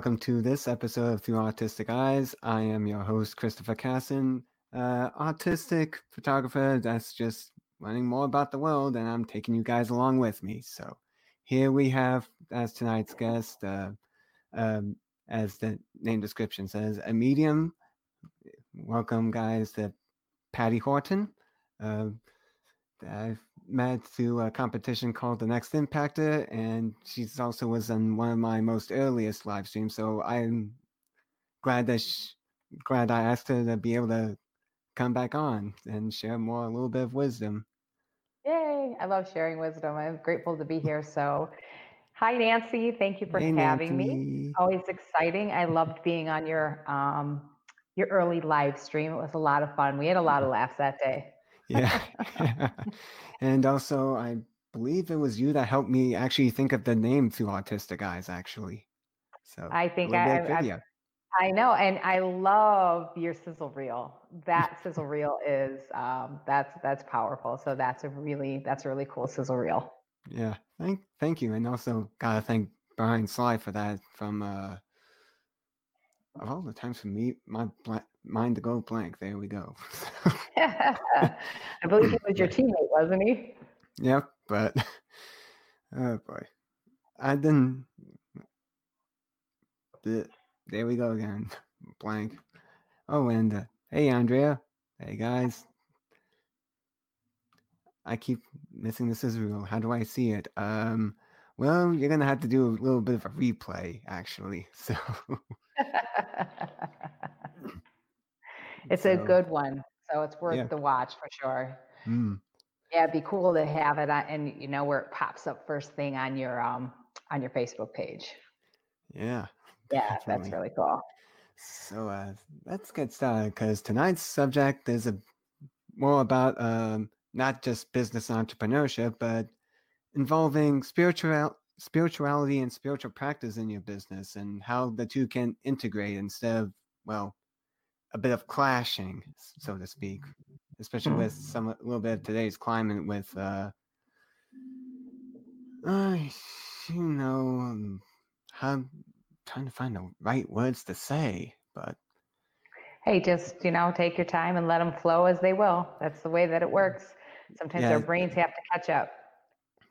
Welcome to this episode of Through Autistic Eyes. I am your host, Christopher Casson, uh, autistic photographer that's just learning more about the world, and I'm taking you guys along with me. So here we have, as tonight's guest, uh, um, as the name description says, a medium. Welcome, guys, to Patty Horton. Uh, I've met through a competition called The Next Impactor, and she's also was on one of my most earliest live streams. So I'm glad that she, glad I asked her to be able to come back on and share more a little bit of wisdom. Yay! I love sharing wisdom. I'm grateful to be here. So, hi Nancy, thank you for Hey, having me. Always exciting. I loved being on your um, your early live stream. It was a lot of fun. We had a lot of laughs that day. Yeah. and also, I believe it was you that helped me actually think of the name to Autistic Eyes, actually. So I think I, I, I. Know, and I love your sizzle reel. That sizzle reel is um, that's that's powerful. So that's a really that's a really cool sizzle reel. Yeah, thank thank you, and also gotta thank Brian Sly for that. From uh, of all the times for me, my bla- mind to go blank. There we go. I believe he was your teammate, wasn't he? yep, but oh boy, I didn't. the- There we go again, blank. Oh, and uh, hey, Andrea. Hey guys. I keep missing this sizzle reel. How do I see it? Um, well, you're gonna have to do a little bit of a replay, actually. So, it's a good one. So it's worth yeah. the watch for sure. Mm, Yeah, it'd be cool to have it on, and you know where it pops up first thing on your um on your Facebook page. yeah, Yeah, that's really cool. So, uh, let's get started because tonight's subject is a more about um, not just business and entrepreneurship, but involving spiritual spirituality and spiritual practice in your business and how the two can integrate instead of well a bit of clashing so to speak especially with some a little bit of today's climate with uh, uh you know I'm trying to find the right words to say but Hey, just you know, take your time and let them flow as they will. That's the way that it works. Sometimes yeah our brains have to catch up.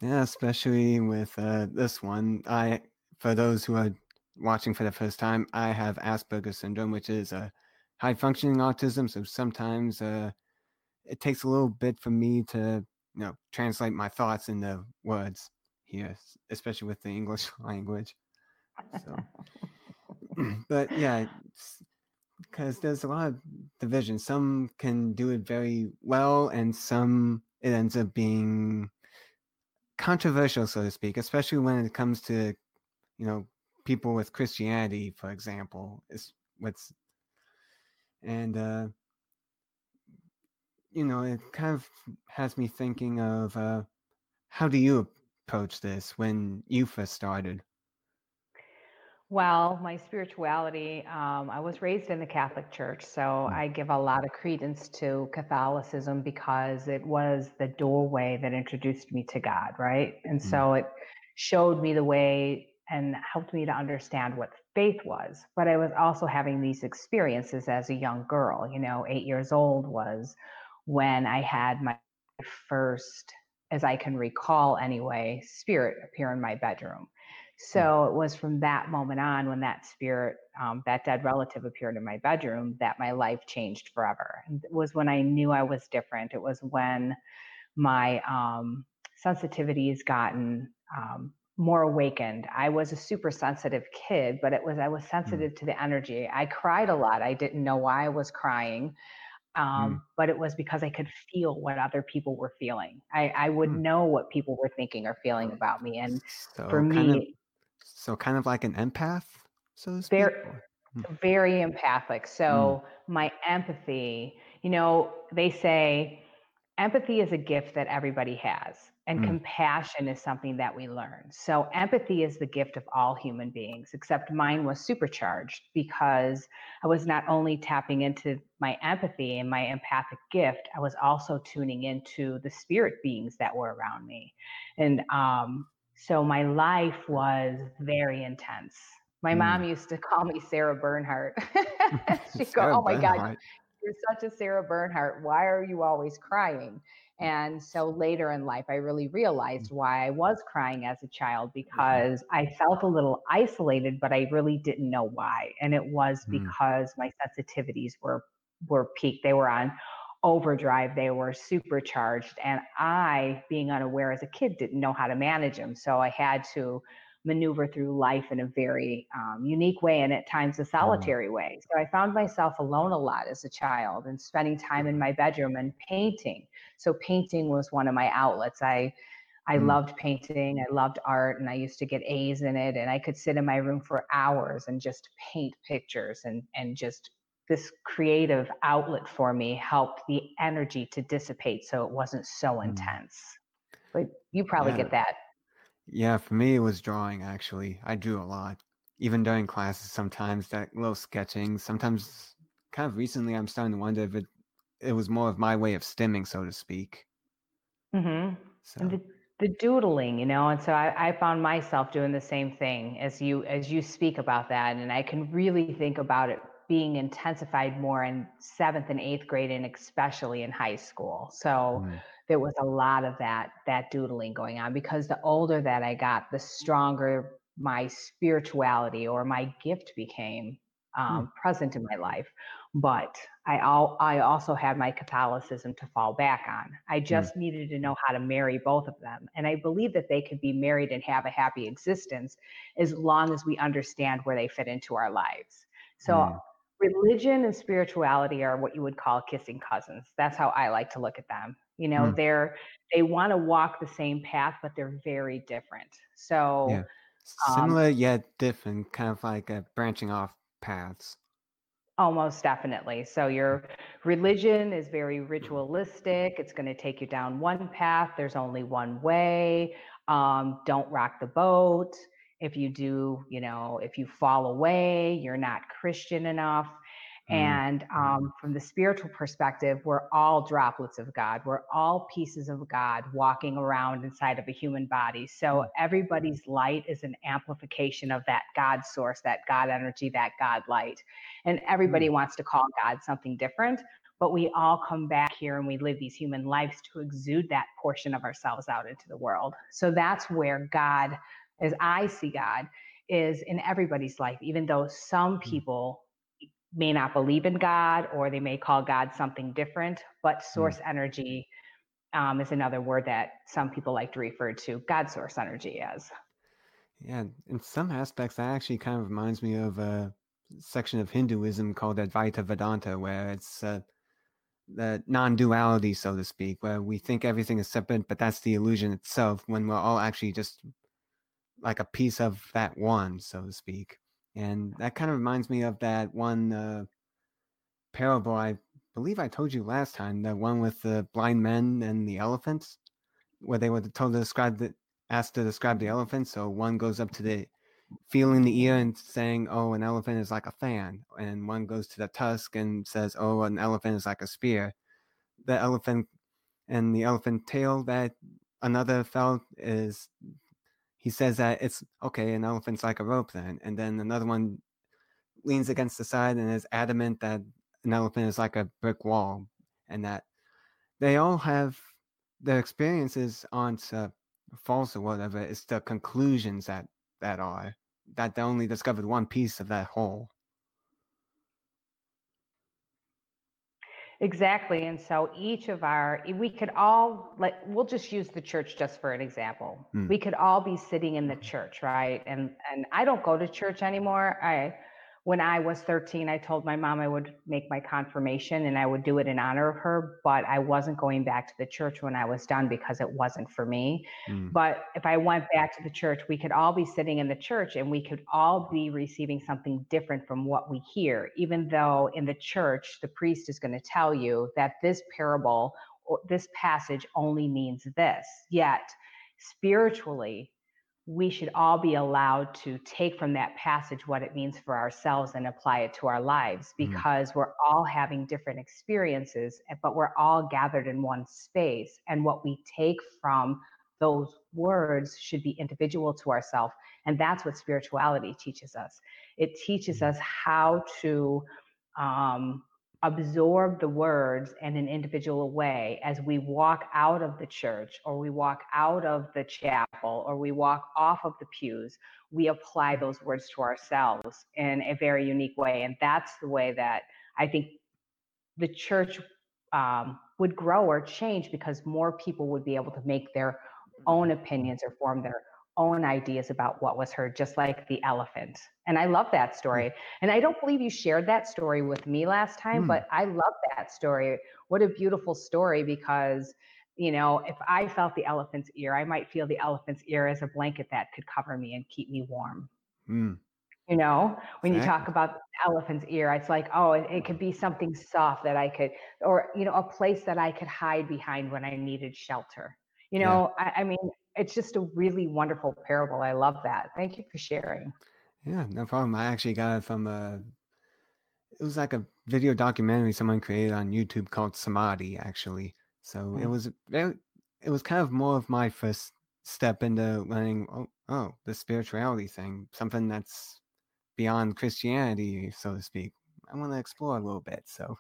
Yeah, especially with uh, this one. I, for those who are watching for the first time, I have Asperger's syndrome, which is a high functioning autism. So sometimes uh, it takes a little bit for me to, you know, translate my thoughts into words here, especially with the English language. So, but yeah, because there's a lot of division. Some can do it very well, and some it ends up being controversial, so to speak, especially when it comes to, you know, people with Christianity, for example, is what's and uh, you know, it kind of has me thinking of uh, how do you approach this when you first started? Well, my spirituality, um, I was raised in the Catholic Church, so Mm, I give a lot of credence to Catholicism because it was the doorway that introduced me to God, right? And mm, so it showed me the way and helped me to understand what faith was. But I was also having these experiences as a young girl. You know, eight years old was when I had my first, as I can recall anyway, spirit appear in my bedroom. mm, So it was from that moment on when that spirit, um, that dead relative appeared in my bedroom, that my life changed forever. And it was when I knew I was different. It was when my um, sensitivities gotten um, more awakened. I was a super sensitive kid, but it was I was mm, sensitive to the energy. I cried a lot. I didn't know why I was crying mm, um, but it was because I could feel what other people were feeling. I, I would mm. know what people were thinking or feeling about me. And for So kind of, me, so kind of like an empath, so to speak. very, mm, very empathic. mm, So my empathy, you know, they say empathy is a gift that everybody has, and mm, compassion is something that we learn. So empathy is the gift of all human beings, except mine was supercharged because I was not only tapping into my empathy and my empathic gift, I was also tuning into the spirit beings that were around me. And um, So my life was very intense. My mm. mom used to call me Sarah Bernhardt. She'd go, Oh my God, you're such a Sarah Bernhardt. Why are you always crying? And so later in life, I really realized why I was crying as a child because I felt a little isolated, but I really didn't know why. And it was mm. because my sensitivities were were peaked. They were on overdrive. They were supercharged. And I, being unaware as a kid, didn't know how to manage them. So I had to maneuver through life in a very um, unique way and at times a solitary way. So I found myself alone a lot as a child and spending time in my bedroom and painting. So painting was one of my outlets. I I mm. loved painting, I loved art, and I used to get A's in it. And I could sit in my room for hours and just paint pictures and and just this creative outlet for me helped the energy to dissipate so it wasn't so mm. intense. But you probably yeah. get that yeah, for me it was drawing actually. I drew a lot. Even during classes sometimes that little sketching. Sometimes kind of recently I'm starting to wonder if it it was more of my way of stimming, so to speak. Mm-hmm. So. The, the doodling, you know, and so I, I found myself doing the same thing as you as you speak about that. And I can really think about it being intensified more in seventh and eighth grade and especially in high school. So mm there was a lot of that that doodling going on because the older that I got, the stronger my spirituality or my gift became hmm. um, mm. present in my life. But I al- I also had my Catholicism to fall back on. I hmm. just mm. needed to know how to marry both of them, and I believe that they could be married and have a happy existence as long as we understand where they fit into our lives. So. Mm. Religion and spirituality are what you would call kissing cousins. That's how I like to look at them you know mm. they're they want to walk the same path but they're very different. So yeah. um similar um, yet different kind of like a branching off paths. Almost definitely. So your religion is very ritualistic it's going to take you down one path there's only one way um, don't rock the boat. If you do you know if you fall away you're not christian enough Mm. And um, from the spiritual perspective, we're all droplets of God. We're all pieces of God walking around inside of a human body. So mm. everybody's light is an amplification of that God source, that God energy, that God light. And everybody mm. wants to call God something different, but we all come back here and we live these human lives to exude that portion of ourselves out into the world. So that's where God, as I see God, is in everybody's life, even though some mm. people may not believe in God or they may call God something different, but hmm. source mm. energy um, is another word that some people like to refer to God source energy as. Yeah, in some aspects, that actually kind of reminds me of a section of Hinduism called Advaita Vedanta, where it's uh, the non duality, so to speak, where we think everything is separate, but that's the illusion itself when we're all actually just like a piece of that one, so to speak. And that kind of reminds me of that one uh, parable I believe I told you last time, the one with the blind men and the elephants, where they were told to describe the asked to describe the elephant. So one goes up to the feeling the ear and saying, "Oh, an elephant is like a fan," and one goes to the tusk and says, "Oh, an elephant is like a spear." The elephant and the elephant tail that another felt is he says that it's okay, an elephant's like a rope then. And then another one leans against the side and is adamant that an elephant is like a brick wall and that they all have their experiences aren't uh, false or whatever. It's the conclusions that that are that they only discovered one piece of that whole. Exactly. And so each of our, we could all, like, we'll just use the church just for an example. Mm. We could all be sitting in the church, right? And and I don't go to church anymore. I when I was 13, I told my mom I would make my confirmation and I would do it in honor of her, but I wasn't going back to the church when I was done because it wasn't for me. Mm. But if I went back to the church, we could all be sitting in the church and we could all be receiving something different from what we hear, even though in the church, the priest is going to tell you that this parable or this passage only means this. Yet, spiritually, we should all be allowed to take from that passage what it means for ourselves and apply it to our lives mm. because mm. we're all having different experiences, eh, but we're all gathered in one space. And what we take from those words should be individual to ourselves. And that's what spirituality teaches us. It teaches us how to um, absorb the words in an individual way as we walk out of the church or we walk out of the chapel or we walk off of the pews we apply those words to ourselves in a very unique way. And that's the way that i think the church um, would grow or change because more people would be able to make their own opinions or form their own ideas about what was heard, just like the elephant. And I love that story. And I don't believe you shared that story with me last time, mm. but I love that story. What a beautiful story because, you know, if I felt the elephant's ear, I might feel the elephant's ear as a blanket that could cover me and keep me warm. Mm. You know, when exactly. you talk about elephant's ear, it's like, oh, it, it could be something soft that I could, or, you know, a place that I could hide behind when I needed shelter. You know, yeah. I, I mean, it's just a really wonderful parable. I love that. Thank you for sharing. Yeah, no problem. I actually got it from a. It was like a video documentary someone created on YouTube called Samadhi, actually. So mm-hmm. it mm. was very, it was kind of more of my first step into learning. Oh, oh, the spirituality thing, something that's beyond Christianity, so to speak. I want to explore a little bit. So,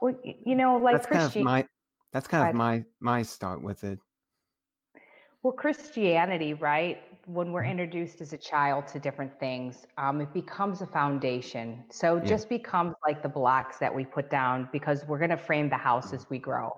well, you know, like that's kind of my that's kind of my my start with it. Well, Christianity, right? When we're mm-hmm. introduced as a child to different things, um, it becomes a foundation. So it yeah. just becomes like the blocks that we put down because we're going to frame the house as we grow.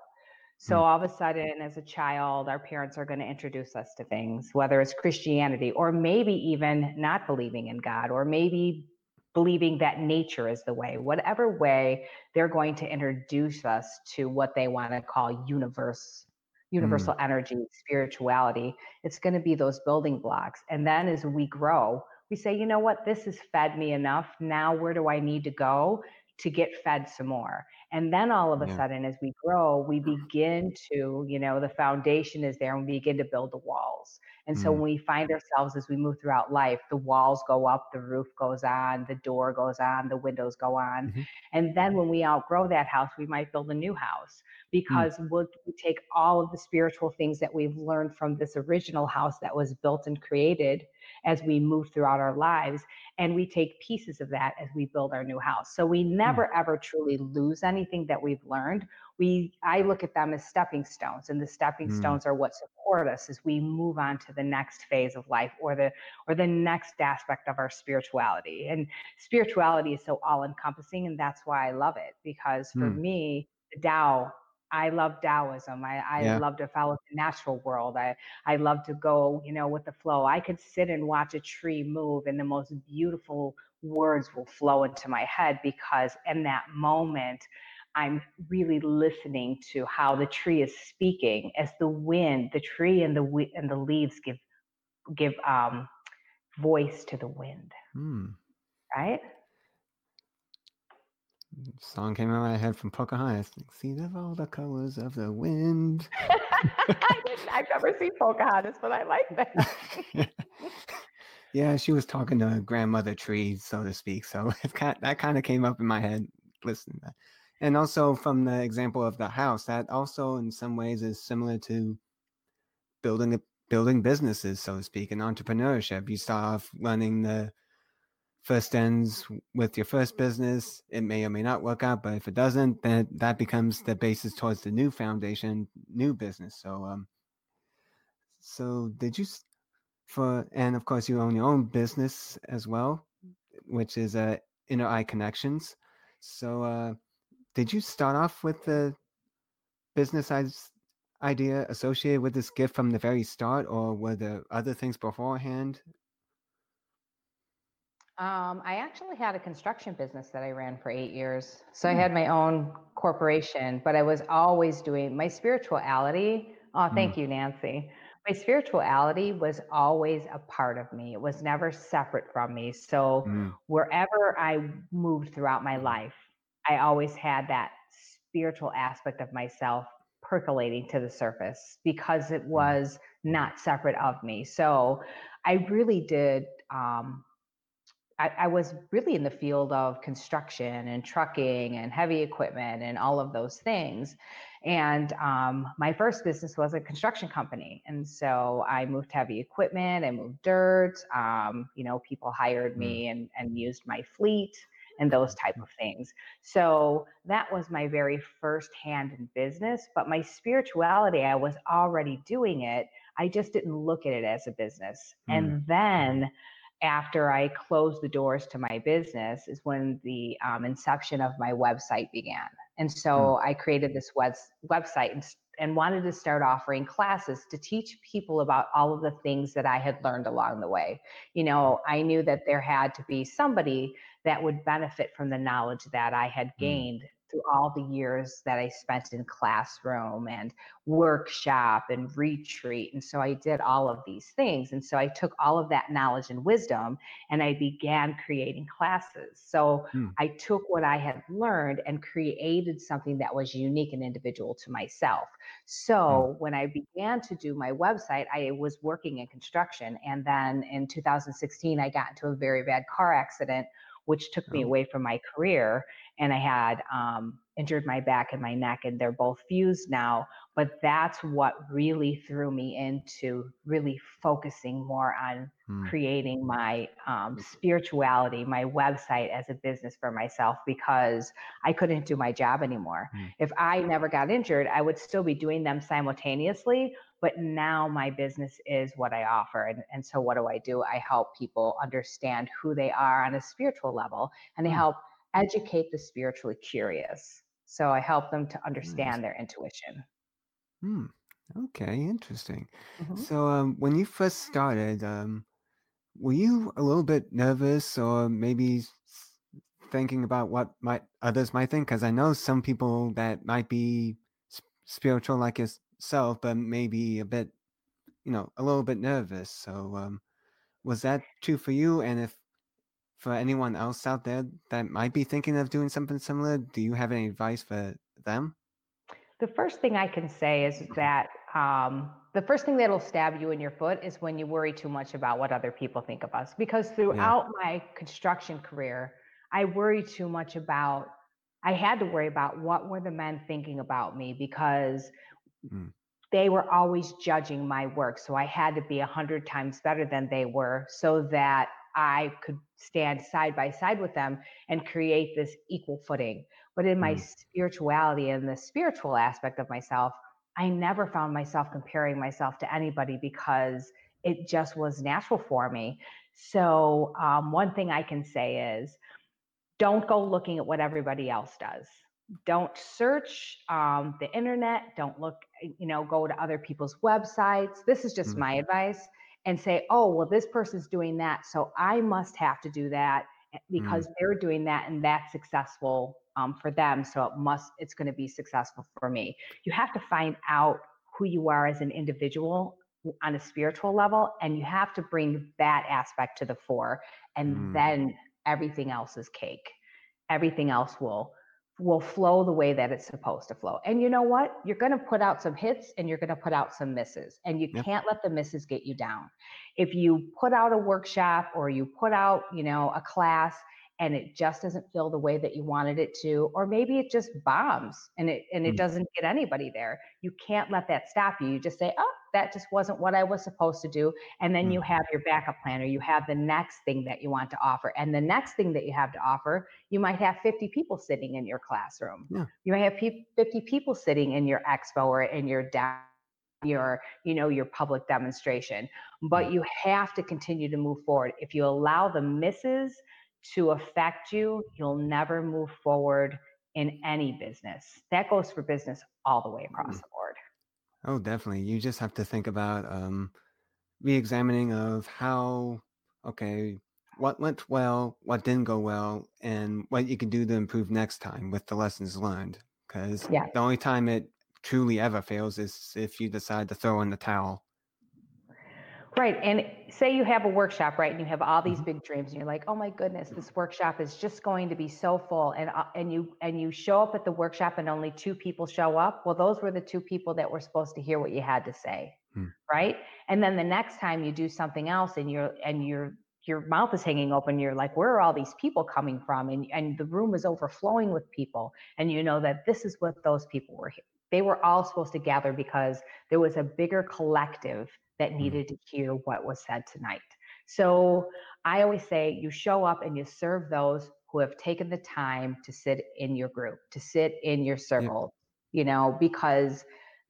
So mm. all of a sudden, as a child, our parents are going to introduce us to things, whether it's Christianity or maybe even not believing in God, or maybe believing that nature is the way. Whatever way, they're going to introduce us to what they want to call universe universal mm. energy, spirituality. It's going to be those building blocks. And then as we grow, we say, you know what, this has fed me enough. Now, where do I need to go to get fed some more? And then all of a yeah. sudden, as we grow, we begin to, you know, the foundation is there and we begin to build the walls. And so mm. when we find ourselves as we move throughout life, the walls go up, the roof goes on, the door goes on, the windows go on. Mm-hmm. And then when we outgrow that house, we might build a new house. Because mm. we'll we take all of the spiritual things that we've learned from this original house that was built and created as we move throughout our lives and we take pieces of that as we build our new house so we mm. never mm. ever truly lose anything that we've learned we i look at them as stepping stones and the stepping mm. stones are what support us as we move on to the next phase of life or the or the next aspect of our spirituality and spirituality is so all encompassing and that's why i love it because for mm. me the Tao I love Taoism. I, I yeah. love to follow the natural world. I, I love to go, you know, with the flow. I could sit and watch a tree move and the most beautiful words will flow into my head because in that moment, I'm really listening to how the tree is speaking as the wind, the tree and the and the leaves give give um, voice to the wind. Mm. Right? Song came out of my head from Pocahontas. See the all the colors of the wind. I've never seen Pocahontas, but I like that. yeah, she was talking to grandmother tree, so to speak. So it kind that kind of came up in my head listening that. And also from the example of the house, that also in some ways is similar to building a, building businesses, so to speak, and entrepreneurship. You start off running the first ends with your first business. It may or may not work out, but if it doesn't, then that becomes the basis towards the new foundation, new business. So, um, so did you for and of course you own your own business as well, which is uh, Inner Eye Connections. So, uh, did you start off with the business idea associated with this gift from the very start, or were there other things beforehand? Um, I actually had a construction business that I ran for eight years. So I hmm. had my own corporation, but I was always doing my spirituality. Oh, thank mm. you, Nancy. My spirituality was always a part of me. It was never separate from me. So mm. wherever I moved throughout my life, I always had that spiritual aspect of myself percolating to the surface because it hmm. was not separate of me. So I really did um, I, I, was really in the field of construction and trucking and heavy equipment and all of those things. And um, my first business was a construction company. And so I moved heavy equipment, I moved dirt. Um, you know, people hired me and, and used my fleet and those type of things. So that was my very first hand in business. But my spirituality, I was already doing it. I just didn't look at it as a business. Mm. And then after I closed the doors to my business is when the um, inception of my website began. And so mm. I created this web- website and, and wanted to start offering classes to teach people about all of the things that I had learned along the way. You know, I knew that there had to be somebody that would benefit from the knowledge that I had mm. gained through all the years that I spent in classroom and workshop and retreat. And so I did all of these things. And so I took all of that knowledge and wisdom and I began creating classes. So hmm. I took what I had learned and created something that was unique and individual to myself. So hmm. when I began to do my website, I was working in construction. And then in 2016, I got into a very bad car accident which took me oh. away from my career. And I had um, injured my back and my neck, and they're both fused now. But that's what really threw me into really focusing more on hmm. creating my um, spirituality, my website as a business for myself because I couldn't do my job anymore. Hmm. If I never got injured, I would still be doing them simultaneously, but now my business is what I offer. And, and so what do I do? I help people understand who they are on a spiritual level and I hmm. help educate the spiritually curious. So I help them to understand nice. their intuition. Hmm. Okay, interesting. Mm-hmm. So um, when you first started, um, were you a little bit nervous or maybe thinking about what might others might think? Because I know some people that might be spiritual like yourself self, but maybe a bit, you know, a little bit nervous. So, um, was that true for you? And if for anyone else out there that might be thinking of doing something similar, do you have any advice for them? The first thing I can say is that um, the first thing that'll stab you in your foot is when you worry too much about what other people think of us. Because throughout yeah. my construction career, I worry too much about, I had to worry about what were the men thinking about me because Mm. They were always judging my work. So I had to be a hundred times better than they were so that I could stand side by side with them and create this equal footing. But in my mm. spirituality and the spiritual aspect of myself, I never found myself comparing myself to anybody because it just was natural for me. So, um, one thing I can say is don't go looking at what everybody else does don't search um, the internet don't look you know go to other people's websites this is just mm-hmm. my advice and say oh well this person's doing that so i must have to do that eh, because mm-hmm. they're doing that and that's successful um, for them so it must it's going to be successful for me you have to find out who you are as an individual on a spiritual level and you have to bring that aspect to the fore and mm. then everything else is cake everything else will will flow the way that it's supposed to flow. And you know what? You're going to put out some hits and you're going to put out some misses. And you yep. can't let the misses get you down. If you put out a workshop or you put out, you know, a class and it just doesn't feel the way that you wanted it to or maybe it just bombs and it and it mm. doesn't get anybody there you can't let that stop you you just say oh that just wasn't what i was supposed to do and then mm. you have your backup plan or you have the next thing that you want to offer and the next thing that you have to offer you might have 50 people sitting in your classroom yeah. you might have 50 people sitting in your expo or in your down your you know your public demonstration but you have to continue to move forward if you allow the misses to affect you, you'll never move forward in any business. That goes for business all the way across mm. the board. Oh, definitely. You just have to think about um, re-examining of how, okay, what went well, what didn't go well, and what you can do to improve next time with the lessons learned. Because yeah. the only time it truly ever fails is if you decide to throw in the towel. Right. And say you have a workshop, right? And you have all these mm-hmm. big dreams and you're like, "Oh my goodness, this workshop is just going to be so full." And uh, and you and you show up at the workshop and only two people show up. Well, those were the two people that were supposed to hear what you had to say. Hmm. Right? And then the next time you do something else and you're and you're your mouth is hanging open you're like where are all these people coming from and and the room is overflowing with people and you know that this is what those people were they were all supposed to gather because there was a bigger collective that mm-hmm. needed to hear what was said tonight so i always say you show up and you serve those who have taken the time to sit in your group to sit in your circle yeah. you know because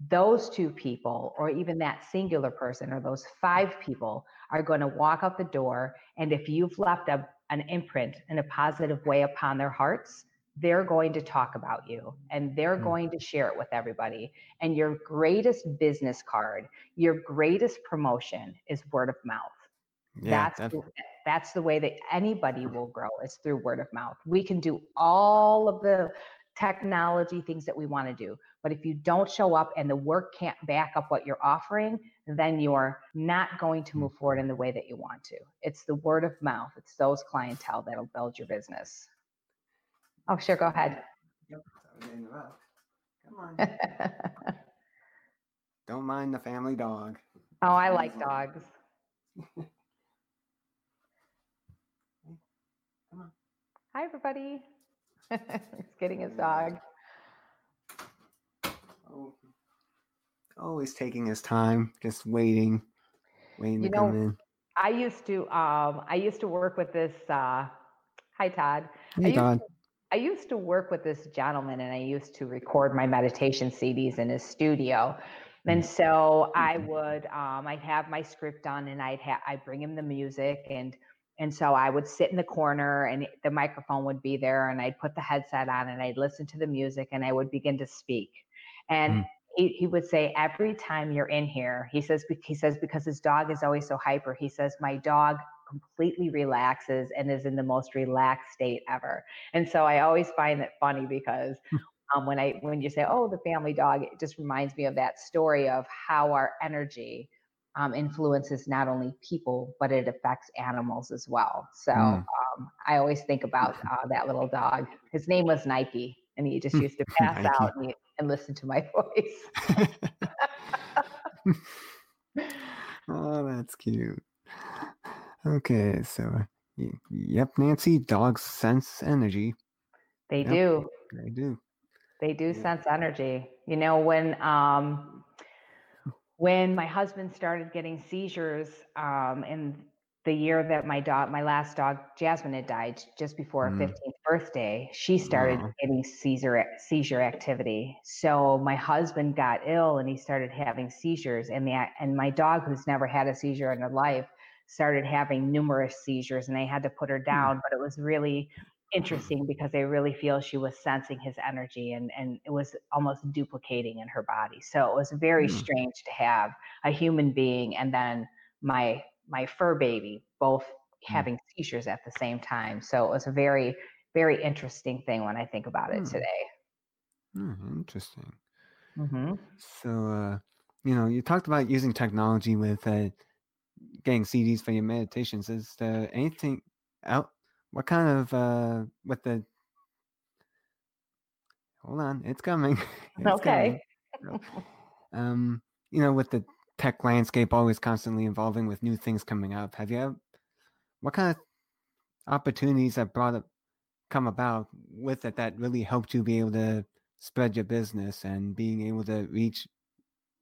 those two people or even that singular person or those five people are going to walk out the door and if you've left a, an imprint in a positive way upon their hearts they're going to talk about you and they're mm. going to share it with everybody and your greatest business card your greatest promotion is word of mouth yeah, that's the, that's the way that anybody will grow is through word of mouth we can do all of the technology things that we want to do but if you don't show up and the work can't back up what you're offering, then you're not going to move forward in the way that you want to. It's the word of mouth, it's those clientele that'll build your business. Oh, sure, go ahead. Yep, Come on. don't mind the family dog. Oh, I like dogs. Come on. Hi, everybody. He's getting his dog. Oh, always taking his time, just waiting, waiting you to know, come in. I used to um I used to work with this uh hi Todd. Hey Todd. To, I used to work with this gentleman and I used to record my meditation CDs in his studio. And mm. so I would um I'd have my script on and I'd have I'd bring him the music and and so I would sit in the corner and the microphone would be there and I'd put the headset on and I'd listen to the music and I would begin to speak. And mm. he, he would say, every time you're in here, he says, he says, because his dog is always so hyper, he says, my dog completely relaxes and is in the most relaxed state ever. And so I always find that funny because hmm. um, when I when you say, "Oh, the family dog," it just reminds me of that story of how our energy um, influences not only people but it affects animals as well. So mm. um, I always think about uh, that little dog. His name was Nike, and he just used to pass out and, he, and listen to my voice. oh, that's cute. Okay, so yep, Nancy, dogs sense energy. They yep, do. They do. They do yeah. sense energy. You know, when um when my husband started getting seizures um in the year that my dog, my last dog, Jasmine, had died just before her 15th mm. birthday, she started getting seizure seizure activity. So my husband got ill and he started having seizures, and the and my dog, who's never had a seizure in her life, started having numerous seizures, and they had to put her mm. down. But it was really interesting because they really feel she was sensing his energy and and it was almost duplicating in her body. So it was very mm. strange to have a human being and then my my fur baby both mm. having seizures at the same time. So it was a very, very interesting thing when I think about it mm. today. Mm, interesting. Mm-hmm. So, uh, you know, you talked about using technology with uh, getting CDs for your meditations. Is there anything out? What kind of uh, with the? Hold on, it's coming. it's okay. Coming. um, you know, with the tech landscape always constantly evolving with new things coming up. Have you what kind of opportunities have brought up come about with it that really helped you be able to spread your business and being able to reach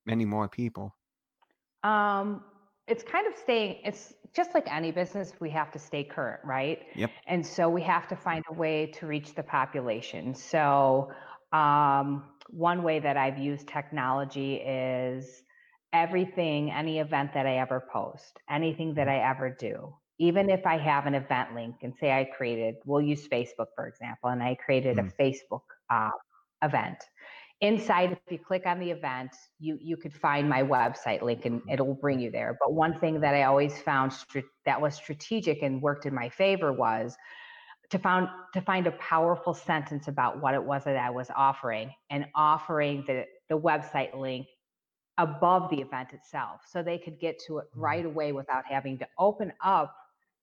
many more people? Um, it's kind of staying it's just like any business we have to stay current right yep and so we have to find a way to reach the population so um, one way that i've used technology is everything, any event that I ever post, anything that I ever do, even if I have an event link and say I created, we'll use Facebook, for example, and I created mm. a Facebook uh, event. Inside, if you click on the event, you, you could find my website link and it'll bring you there. But one thing that I always found that was strategic and worked in my favor was to found to find a powerful sentence about what it was that I was offering and offering the, the website link above the event itself so they could get to it mm-hmm. right away without having to open up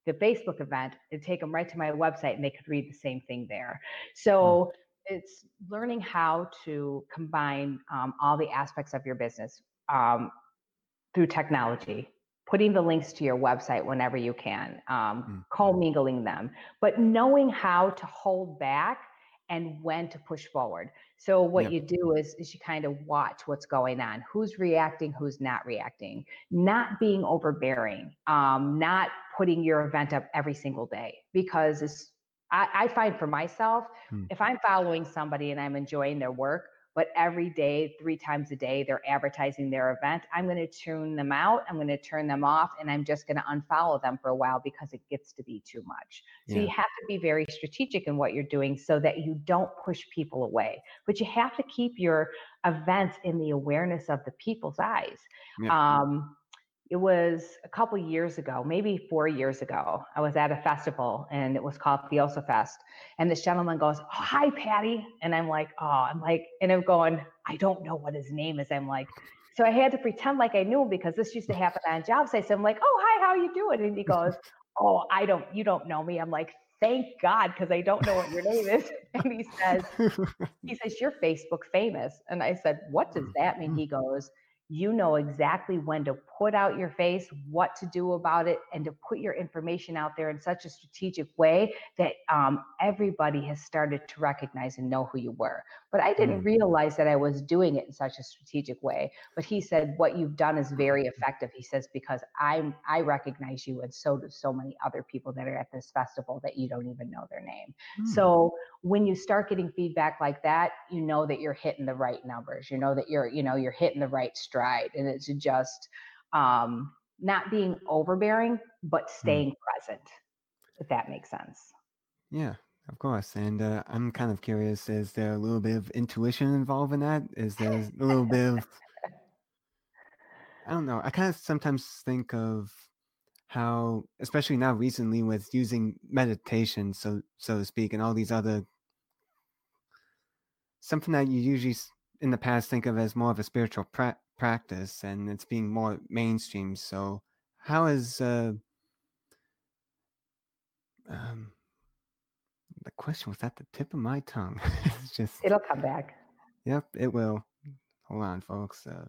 the Facebook event and take them right to my website and they could read the same thing there. So mm. It's learning how to combine um, all the aspects of your business um, through technology. putting the links to your website whenever you can, um, mm. commingling them, but knowing how to hold back and when to push forward. So what yep. you do is is you kind of watch what's going on, who's reacting, who's not reacting, not being overbearing, um, not putting your event up every single day because I, I, find for myself, hmm. if I'm following somebody and I'm enjoying their work, but every day, three times a day, they're advertising their event. I'm going to tune them out. I'm going to turn them off and I'm just going to unfollow them for a while because it gets to be too much. So yeah. you have to be very strategic in what you're doing so that you don't push people away. But you have to keep your events in the awareness of the people's eyes. Yeah. Um, it was a couple years ago, maybe four years ago. I was at a festival and it was called Theosa Fest. And this gentleman goes, oh, Hi, Patty. And I'm like, Oh, I'm like, and I'm going, I don't know what his name is. I'm like, so I had to pretend like I knew him because this used to happen on job sites. I'm like, Oh, hi, how you doing? And he goes, Oh, I don't, you don't know me. I'm like, Thank God, because I don't know what your name is. And he says, He says, You're Facebook famous. And I said, What does that mean? He goes, you know exactly when to put out your face, what to do about it, and to put your information out there in such a strategic way that um, everybody has started to recognize and know who you were. But I didn't mm. realize that I was doing it in such a strategic way. But he said, "What you've done is very effective." He says because I I recognize you, and so do so many other people that are at this festival that you don't even know their name. Mm. So when you start getting feedback like that, you know that you're hitting the right numbers. You know that you're you know you're hitting the right stride, and it's just um, not being overbearing, but hmm. staying mm. present, if that makes sense. Yeah, of course. And uh, I'm kind of curious is there a little bit of intuition involved in that? Is there a little bit of. I don't know. I kind of sometimes think of how, especially now recently, with using meditation, so so to speak, and all these other something that you usually in the past think of as more of a spiritual pra- practice and it's being more mainstream. So, how is uh, um, the question was at the tip of my tongue? it's just it'll come back. Yep, it will. Hold on, folks. Uh,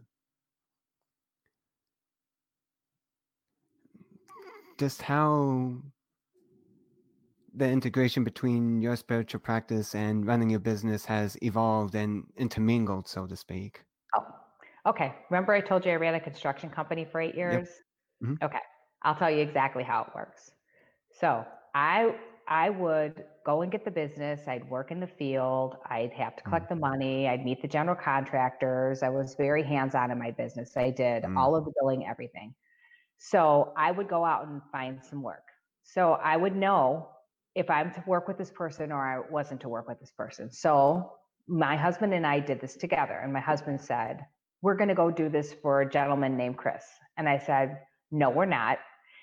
just how the integration between your spiritual practice and running your business has evolved and intermingled, so to speak. Okay. Remember I told you I ran a construction company for eight years? Yep. Mm-hmm. Okay. I'll tell you exactly how it works. So I I would go and get the business. I'd work in the field. I'd have to mm. collect mm. the money. I'd meet the general contractors. I was very hands-on in my business. I did mm. all of the billing, everything. So I would go out and find some work. So I would know if I'm to work with this person or I wasn't to work with this person. So my husband and I did this together. And my husband said, we're going to go do this for a gentleman named Chris. And I said, no, we're not.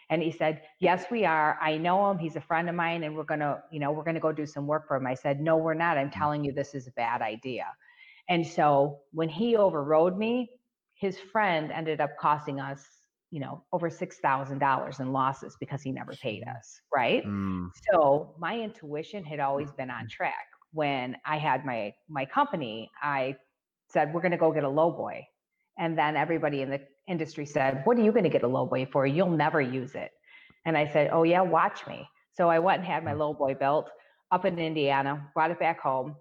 And he said, yes, we are. I know him. He's a friend of mine and we're going to, you know, we're going to go do some work for him. I said, no, we're not. I'm mm. telling you, this is a bad idea. And so when he overrode me, his friend ended up costing us, you know, over $6,000 in losses because he never paid us. Right. Mm. So my intuition had always been on track. When I had my, my company, I said, we're going to go get a low boy. And then everybody in the industry said, What are you going to get a low boy for? You'll never use it. And I said, Oh, yeah, watch me. So I went and had my low boy built up in Indiana, brought it back home.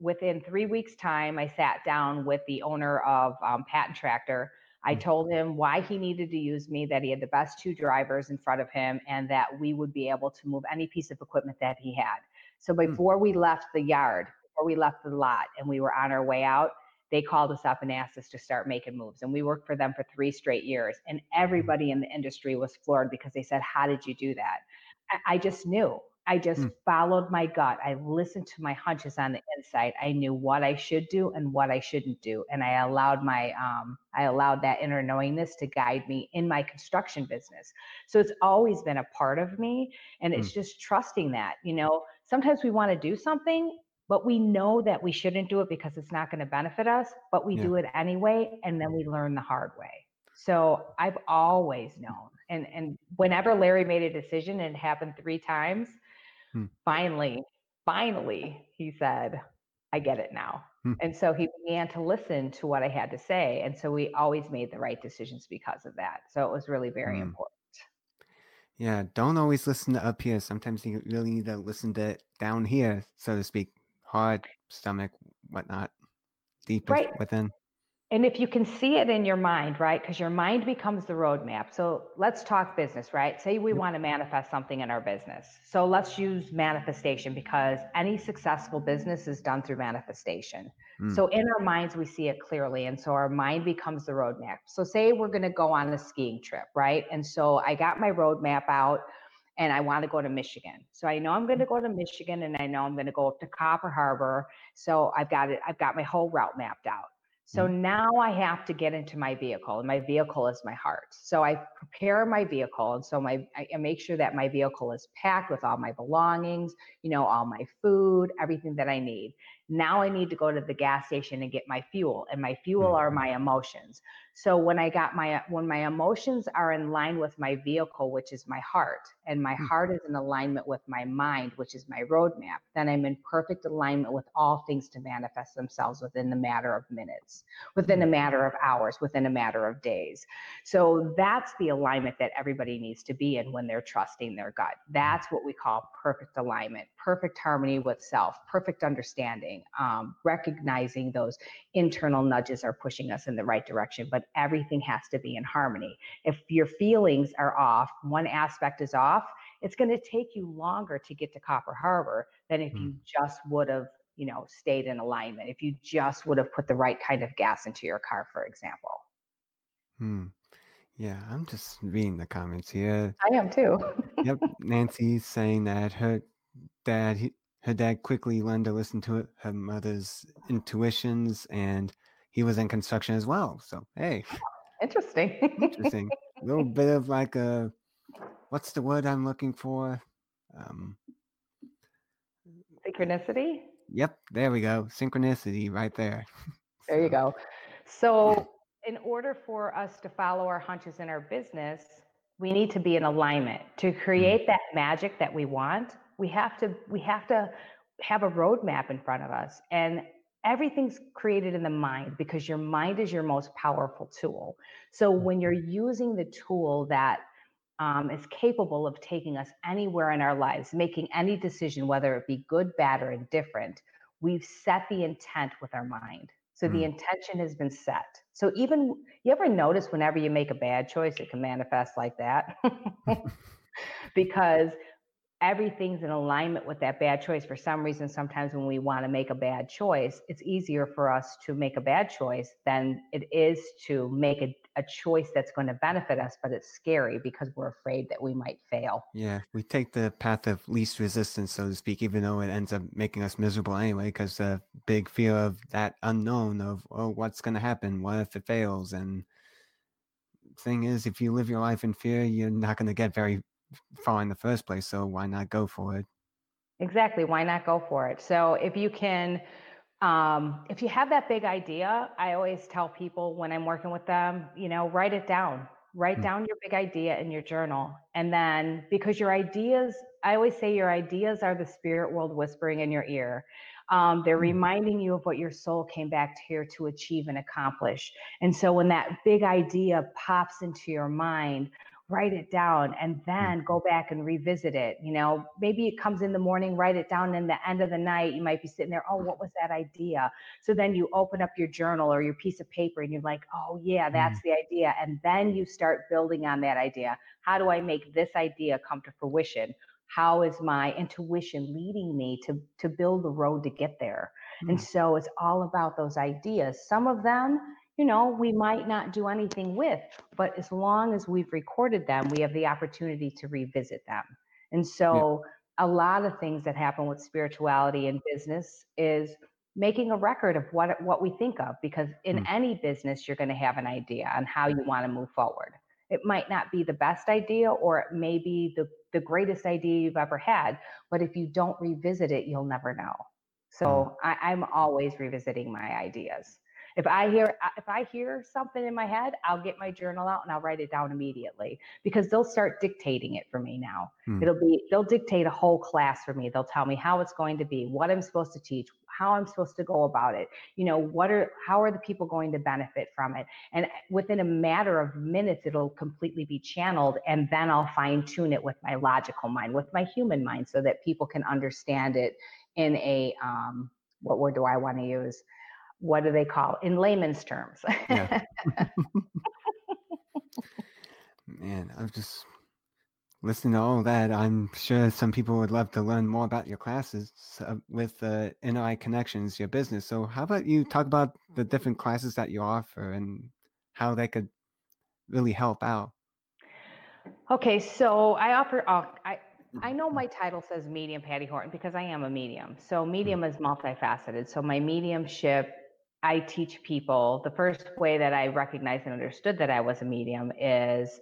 Within three weeks' time, I sat down with the owner of um, Patten Tractor. I hmm. told him why he needed to use me, that he had the best two drivers in front of him, and that we would be able to move any piece of equipment that he had. So hmm. before we left the yard, before we left the lot, and we were on our way out, they called us up and asked us to start making moves. And we worked for them for three straight years. And mm-hmm. everybody in the industry was floored because they said, How did you do that? I, I just knew. I just mm. followed my gut. I listened to my hunches on the inside. I knew what I should do and what I shouldn't do. And I allowed my um, I allowed that inner knowingness to guide me in my construction business. So it's always been a part of me. And it's mm. just trusting that. You know, sometimes we want to do something but we know that we shouldn't do it because it's not going to benefit us, but we yeah. do it anyway. And then we learn the hard way. So I've always known. And, and whenever Larry made a decision and it happened three times, hmm. finally, finally, he said, I get it now. Hmm. And so he began to listen to what I had to say. And so we always made the right decisions because of that. So it was really very hmm. important. Yeah, don't always listen to up here. Sometimes you really need to listen to down here, so to speak. Heart, stomach, whatnot, deep right. within and if you can see it in your mind, right? Because your mind becomes the roadmap. So let's talk business, right? Say we want to manifest something in our business. So let's use manifestation because any successful business is done through manifestation. Mm. So in our minds, we see it clearly. And so our mind becomes the roadmap. So say we're going to go on a skiing trip, right? And so I got my roadmap out and I want to go to Michigan. So I know I'm going to go to Michigan and I know I'm going to go up to Copper Harbor. So I've got it, I've got my whole route mapped out. So mm-hmm. now I have to get into my vehicle, and my vehicle is my heart. So I prepare my vehicle, and so my I make sure that my vehicle is packed with all my belongings, you know, all my food, everything that I need. Now I need to go to the gas station and get my fuel, and my fuel are mm-hmm. my emotions. So when I got my when my emotions are in line with my vehicle, which is my heart, and my mm. heart is in alignment with my mind, which is my roadmap, then I'm in perfect alignment with all things to manifest themselves within the matter of minutes, within a matter of hours, within a matter of days. So that's the alignment that everybody needs to be in when they're trusting their gut. That's what we call perfect alignment, perfect harmony with self, perfect understanding, um, recognizing those internal nudges are pushing us in the right direction, but everything has to be in harmony. If your feelings are off, one aspect is off, it's going to take you longer to get to Copper Harbor than if mm. you just would have, you know, stayed in alignment. If you just would have put the right kind of gas into your car, for example. Hmm. Yeah, I'm just reading the comments here. I am too. yep, Nancy's saying that her dad, he, her dad quickly learned to listen to her mother's intuitions, and he was in construction as well. So hey, interesting. interesting. A little bit of like a what's the word I'm looking for? Um, Synchronicity. Yep, there we go. Synchronicity right there. There you go. So, in order for us to follow our hunches in our business, we need to be in alignment to mm. create that magic that we want. We have to we have to have a roadmap in front of us and everything's created in the mind because your mind is your most powerful tool. So mm. when you're using the tool that um, is capable of taking us anywhere in our lives, making any decision, whether it be good, bad, or indifferent, we've set the intent with our mind. So mm. the intention has been set. So even you ever notice whenever you make a bad choice, it can manifest like that? because everything's in alignment with that bad choice. For some reason, sometimes when we want to make a bad choice, it's easier for us to make a bad choice than it is to make a, a choice that's going to benefit us, but it's scary because we're afraid that we might fail. Yeah, we take the path of least resistance, so to speak, even though it ends up making us miserable anyway, because the big fear of that unknown of, oh, what's going to happen? What if it fails? And thing is, if you live your life in fear, you're not going to get very far in the first place. So why not go for it? Exactly. Why not go for it? So if you can, um, if you have that big idea, I always tell people when I'm working with them, you know, write it down. Write mm. down your big idea in your journal. And then because your ideas, I always say your ideas are the spirit world whispering in your ear. Um, they're mm. reminding you of what your soul came back here to achieve and accomplish. And so when that big idea pops into your mind, write it down and mm. then go back and revisit it you know? Maybe it comes in the morning write it down in the end of the night you might be sitting there oh what was that idea? So then you open up your journal or your piece of paper and you're like oh yeah that's mm. the idea. And then you start building on that idea. How do i make this idea come to fruition? How is my intuition leading me to to build the road to get there? Mm. and so it's all about those ideas. Some of them you know, we might not do anything with, but as long as we've recorded them, we have the opportunity to revisit them. And so yeah. a lot of things that happen with spirituality and business is making a record of what what we think of because in mm. any business you're going to have an idea on how you want to move forward. It might not be the best idea or it may be the the greatest idea you've ever had, but if you don't revisit it, you'll never know. So mm. I, I'm always revisiting my ideas. If I hear uh, if I hear something in my head, I'll get my journal out and I'll write it down immediately because they'll start dictating it for me now. Hmm. It'll be they'll dictate a whole class for me. They'll tell me how it's going to be, what I'm supposed to teach, how I'm supposed to go about it. You know, what are how are the people going to benefit from it? And within a matter of minutes, it'll completely be channeled, and then I'll fine tune it with my logical mind, with my human mind, so that people can understand it in a um, what word do I want to use? What do they call in layman's terms? Yeah. Man, I'm just listening to all that. I'm sure some people would love to learn more about your classes uh, with uh, Inner Eye Connections, your business. So, how about you talk about the different classes that you offer and how they could really help out? Okay, so I offer. Uh, I I know my title says medium Patty Horton because I am a medium. So hmm. medium is multifaceted. So my mediumship, I teach people. The first way that I recognized and understood that I was a medium is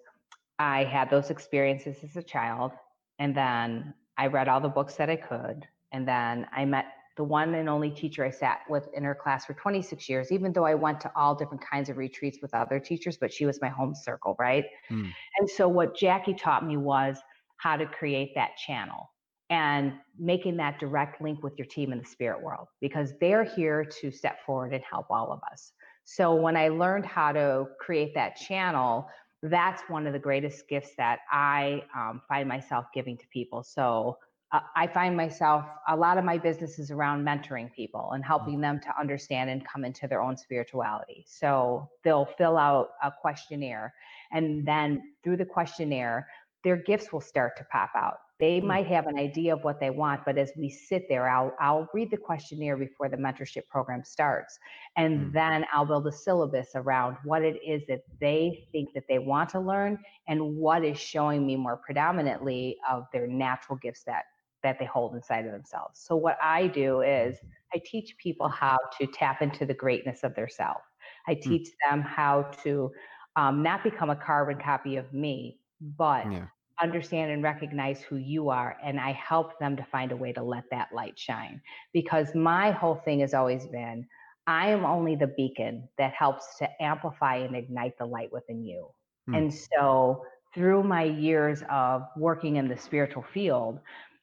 I had those experiences as a child, and then I read all the books that I could, and then I met the one and only teacher I sat with in her class for 26 years, even though I went to all different kinds of retreats with other teachers, but she was my home circle, right? Mm. And so what Jackie taught me was how to create that channel and making that direct link with your team in the spirit world because they're here to step forward and help all of us. So when I learned how to create that channel, that's one of the greatest gifts that I um, find myself giving to people. So uh, I find myself a lot of my business is around mentoring people and helping them to understand and come into their own spirituality. So they'll fill out a questionnaire, and then through the questionnaire, their gifts will start to pop out. They mm. might have an idea of what they want, but as we sit there, I'll I'll read the questionnaire before the mentorship program starts, and mm. then I'll build a syllabus around what it is that they think that they want to learn and what is showing me more predominantly of their natural gifts that that they hold inside of themselves. So what I do is I teach people how to tap into the greatness of their self. I mm. teach mm. them how to um, not become a carbon copy of me, but yeah. Understand and recognize who you are. And I help them to find a way to let that light shine. Because my whole thing has always been I am only the beacon that helps to amplify and ignite the light within you. Hmm. And so through my years of working in the spiritual field,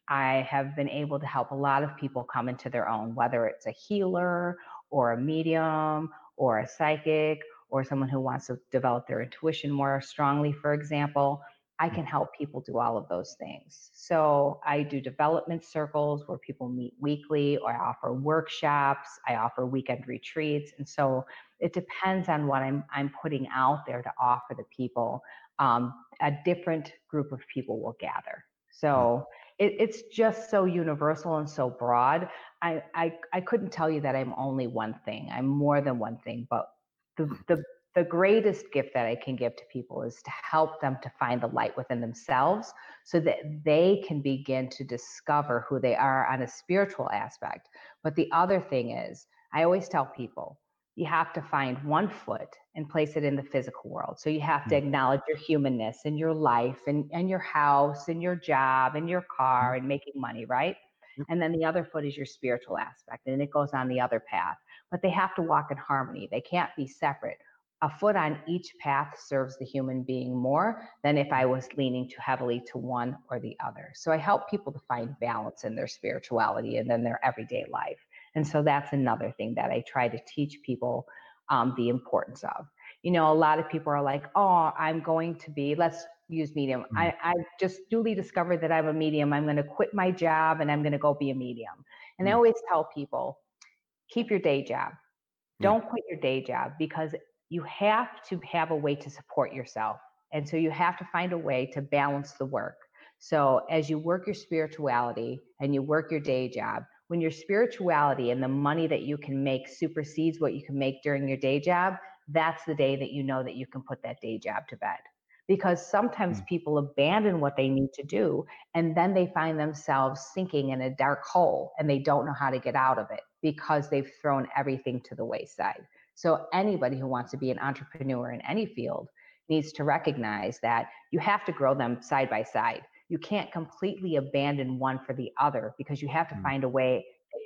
I have been able to help a lot of people come into their own, whether it's a healer or a medium or a psychic or someone who wants to develop their intuition more strongly, for example, I can help people do all of those things. So I do development circles where people meet weekly, or I offer workshops, I offer weekend retreats. And so it depends on what I'm, I'm putting out there to offer the people. Um, a different group of people will gather. So it, it's just so universal and so broad. I, I, I couldn't tell you that I'm only one thing. I'm more than one thing, but the, the the greatest gift that I can give to people is to help them to find the light within themselves so that they can begin to discover who they are on a spiritual aspect. But the other thing is, I always tell people, you have to find one foot and place it in the physical world. So you have to mm. acknowledge your humanness and your life and, and your house and your job and your car mm. and making money, right? And then the other foot is your spiritual aspect, and it goes on the other path. But they have to walk in harmony. They can't be separate a foot on each path serves the human being more than if I was leaning too heavily to one or the other. So I help people to find balance in their spirituality and then their everyday life. And so that's another thing that I try to teach people um, the importance of. You know, a lot of people are like, oh, I'm going to be, let's use medium. Mm-hmm. I, I just duly discovered that I'm a medium. I'm going to quit my job and I'm going to go be a medium. And mm-hmm. I always tell people, keep your day job. Don't quit your day job because you have to have a way to support yourself. And so you have to find a way to balance the work. So as you work your spirituality and you work your day job, when your spirituality and the money that you can make supersedes what you can make during your day job, that's the day that you know that you can put that day job to bed. Because sometimes mm. people abandon what they need to do and then they find themselves sinking in a dark hole and they don't know how to get out of it because they've thrown everything to the wayside. So anybody who wants to be an entrepreneur in any field needs to recognize that you have to grow them side by side. You can't completely abandon one for the other because you have to mm. find a way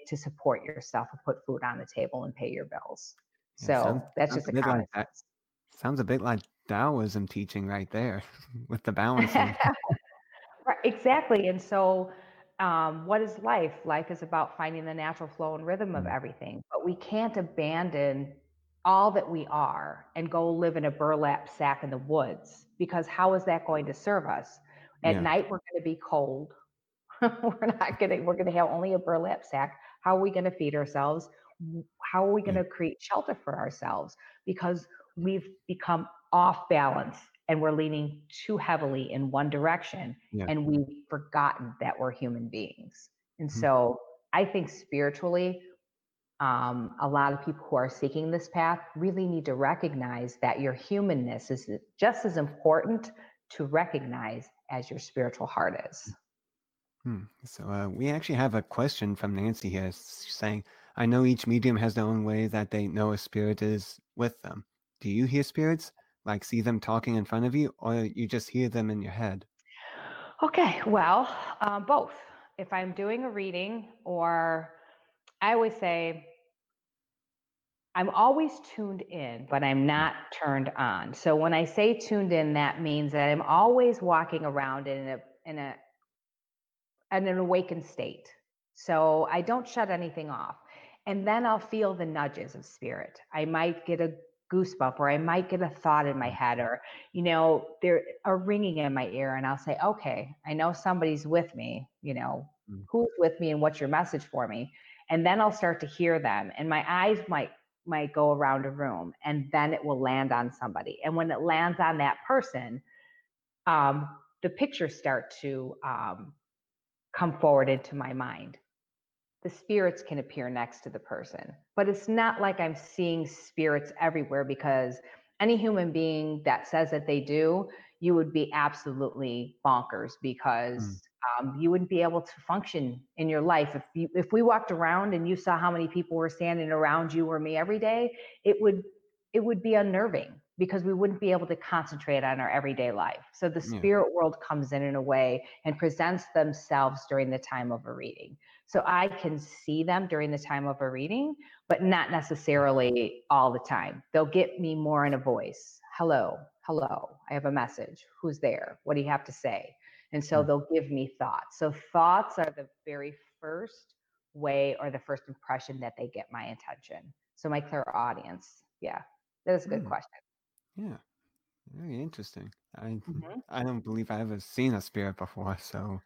to support yourself and put food on the table and pay your bills. Yeah, so sounds, that's sounds just a, a like. Sounds a bit like Taoism teaching right there with the balancing. right, exactly. And so um, what is life? Life is about finding the natural flow and rhythm of Mm. everything. But we can't abandon all that we are and go live in a burlap sack in the woods because how is that going to serve us? At Yeah. night, we're going to be cold. we're not going to, we're going to have only a burlap sack. How are we going to feed ourselves? How are we going Yeah. to create shelter for ourselves? Because we've become off balance and we're leaning too heavily in one direction Yeah. and we've forgotten that we're human beings. And Mhm. so I think spiritually, um, a lot of people who are seeking this path really need to recognize that your humanness is just as important to recognize as your spiritual heart is. Hmm. So uh, we actually have a question from Nancy here saying, I know each medium has their own way that they know a spirit is with them. Do you hear spirits? Like see them talking in front of you, or you just hear them in your head? Okay, well, um, both. If I'm doing a reading, or I always say, I'm always tuned in, but I'm not turned on. So when I say tuned in, that means that I'm always walking around in a in a in an awakened state. So I don't shut anything off. And then I'll feel the nudges of spirit. I might get a goosebump or I might get a thought in my head or, you know, there a ringing in my ear and I'll say, okay, I know somebody's with me, you know, Mm. who's with me and what's your message for me? And then I'll start to hear them and my eyes might might go around a room and then it will land on somebody. And when it lands on that person, um, the pictures start to um, come forward into my mind. The spirits can appear next to the person, but it's not like I'm seeing spirits everywhere because any human being that says that they do, you would be absolutely bonkers because um, you wouldn't be able to function in your life if you if we walked around and you saw how many people were standing around you or me every day, it would it would be unnerving because we wouldn't be able to concentrate on our everyday life. So the Yeah. spirit world comes in in a way and presents themselves during the time of a reading. So I can see them during the time of a reading, but not necessarily all the time. They'll get me more in a voice. Hello, hello. I have a message. Who's there? What do you have to say? And so Mm. they'll give me thoughts. So thoughts are the very first way or the first impression that they get my attention. So my clear audience. Yeah. That is a good Hmm. question. Yeah. Very interesting. I Mhm. I don't believe I ever seen a spirit before, so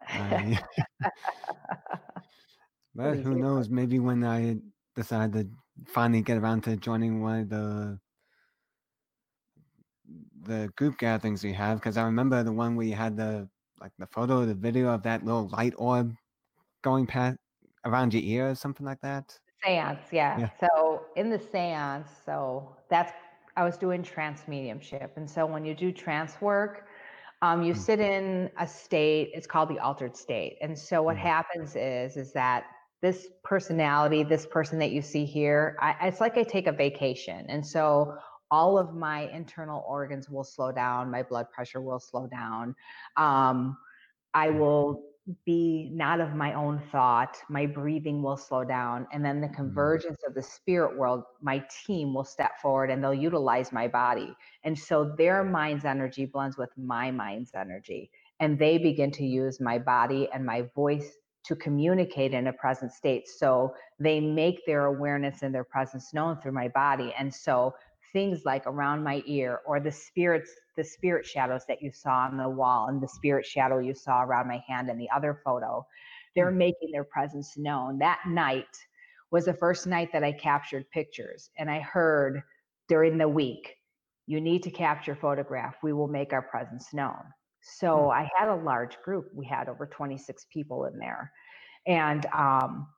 I but who knows? Maybe when I decide to finally get around to joining one of the the group gatherings we have, because I remember the one where you had the like the photo, the video of that little light orb going past around your ear or something like that. Seance, yeah. Yeah. So in the seance, so that's I was doing trance mediumship, and so when you do trance work, um, you Mm. sit in a state. It's called the altered state, and so what Mm. happens is is that this personality, this person that you see here, I, it's like I take a vacation, and so all of my internal organs will slow down. My blood pressure will slow down. Um, I will be not of my own thought. My breathing will slow down. And then the convergence of the spirit world, my team will step forward and they'll utilize my body. And so their mind's energy blends with my mind's energy. And they begin to use my body and my voice to communicate in a present state. So they make their awareness and their presence known through my body. And so things like around my ear or the spirits the spirit shadows that you saw on the wall and the spirit shadow you saw around my hand in the other photo they're Hmm. making their presence known. That night was the first night that i captured pictures and i heard during the week you need to capture photograph. We will make our presence known. So Hmm. i had a large group. We had over 26 people in there and um,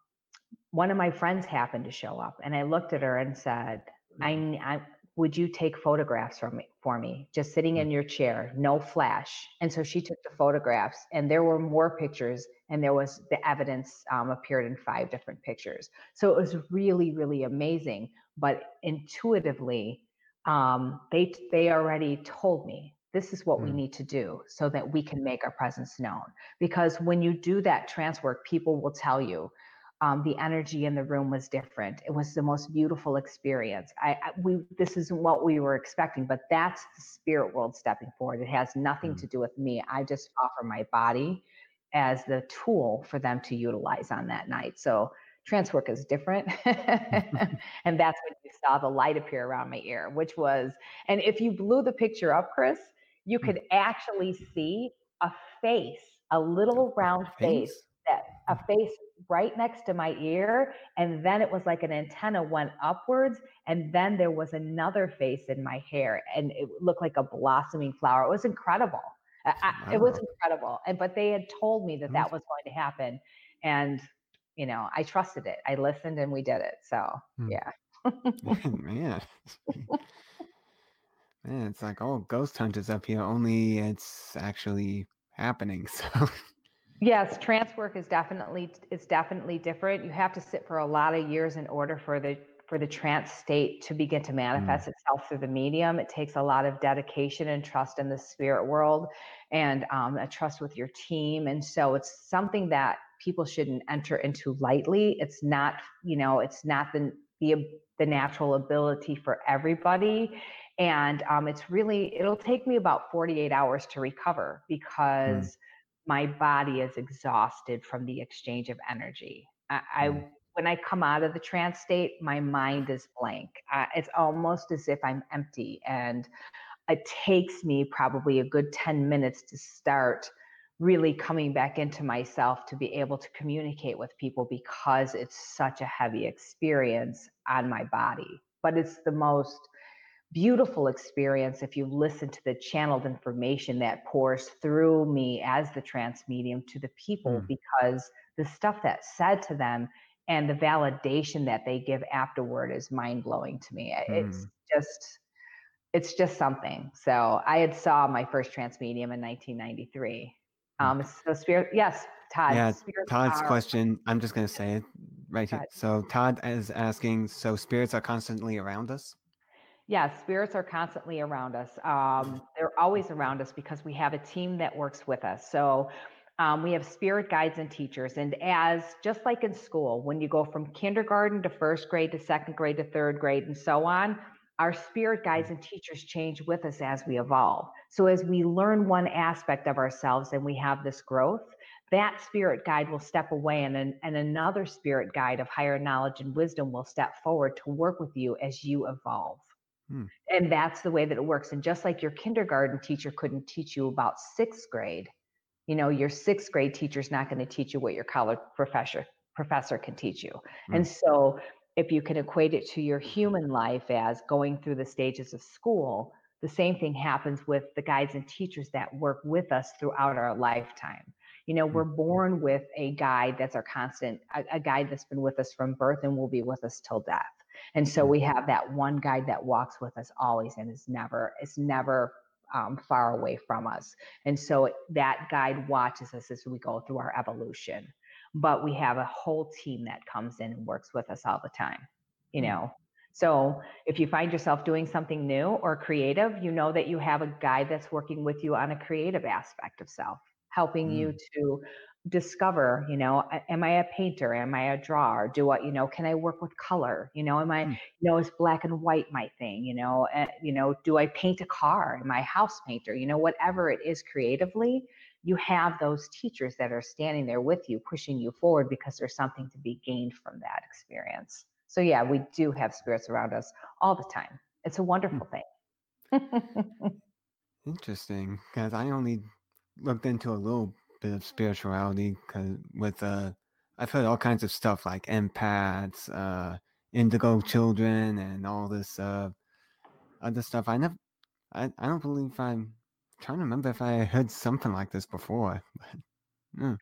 one of my friends happened to show up and i looked at her and said I, I would you take photographs from me for me just sitting Mm. in your chair no flash and so she took the photographs and there were more pictures and there was the evidence um, appeared in five different pictures so it was really really amazing but intuitively um, they they already told me this is what we Mm. need to do so that we can make our presence known because when you do that trance work people will tell you um, the energy in the room was different. It was the most beautiful experience. I, I we this isn't what we were expecting, but that's the spirit world stepping forward. It has nothing Mm. to do with me. I just offer my body as the tool for them to utilize on that night. So trance work is different. and that's when you saw the light appear around my ear, which was, and if you blew the picture up, Chris, you could actually see a face, a little round face, face that a face right next to my ear. And then it was like an antenna went upwards. And then there was another face in my hair and it looked like a blossoming flower. It was incredible. I. It was incredible. And, but they had told me that that was going to happen. And, you know, I trusted it. I listened and we did it. So, hmm. yeah. Man. Man, it's like, oh, ghost hunters up here, only it's actually happening. So Yes, trance work is definitely is definitely different. You have to sit for a lot of years in order for the for the trance state to begin to mm. manifest mm. itself through the medium. It takes a lot of dedication and trust in the spirit world, and um, a trust with your team. And so it's something that people shouldn't enter into lightly. It's not, you know, it's not the the the natural ability for everybody. And um, it's really, it'll take me about 48 hours to recover mm. because mm my body is exhausted from the exchange of energy. I, I mm. when I come out of the trance state, my mind is blank. Uh, it's almost as if I'm empty, and it takes me probably a good 10 minutes to start really coming back into myself to be able to communicate with people because it's such a heavy experience on my body. But it's the most beautiful experience if you listen to the channeled information that pours through me as the trance medium to the people mm. because the stuff that's said to them and the validation that they give afterward is mind blowing to me. Mm. It's just it's just something. So I had saw my first trance medium in 1993. Hmm. Um, so spirit, yes, Todd. Yeah, Todd's are, question. I'm just gonna say it right here. So Todd is asking. So spirits are constantly around us. Yeah, spirits are constantly around us. Um, they're always around us because we have a team that works with us. So um, we have spirit guides and teachers. And as just like in school, when you go from kindergarten to first grade to second grade to third grade and so on, our spirit guides and teachers change with us as we evolve. So as we learn one aspect of ourselves and we have this growth, that spirit guide will step away and, and another spirit guide of higher knowledge and wisdom will step forward to work with you as you evolve. Hmm. And that's the way that it works. And just like your kindergarten teacher couldn't teach you about sixth grade, you know, your sixth grade teacher is not going to teach you what your college professor professor can teach you. Hmm. And so if you can equate it to your human life as going through the stages of school, the same thing happens with the guides and teachers that work with us throughout our lifetime. You know, we're hmm. born with a guide that's our constant, a, a guide that's been with us from birth and will be with us till death. And so we have that one guide that walks with us always and is never, is never um, far away from us. And so that guide watches us as we go through our evolution. But we have a whole team that comes in and works with us all the time, you mm. know. So if you find yourself doing something new or creative, you know that you have a guide that's working with you on a creative aspect of self, helping mm. you to discover you know am i a painter? Am i a drawer? Do what you know can i work with color? You know am i mm. you know is black and white my thing? You know uh, you know do i paint a car? Am i a house painter? You know whatever it is creatively you have those teachers that are standing there with you pushing you forward because there's something to be gained from that experience. So yeah we do have spirits around us all the time. It's a wonderful mm. thing. Interesting because i only looked into a little bit of spirituality because with uh I've heard all kinds of stuff like empaths, uh indigo children and all this uh other stuff. I never I, I don't believe I'm trying to remember if I heard something like this before. But, mm.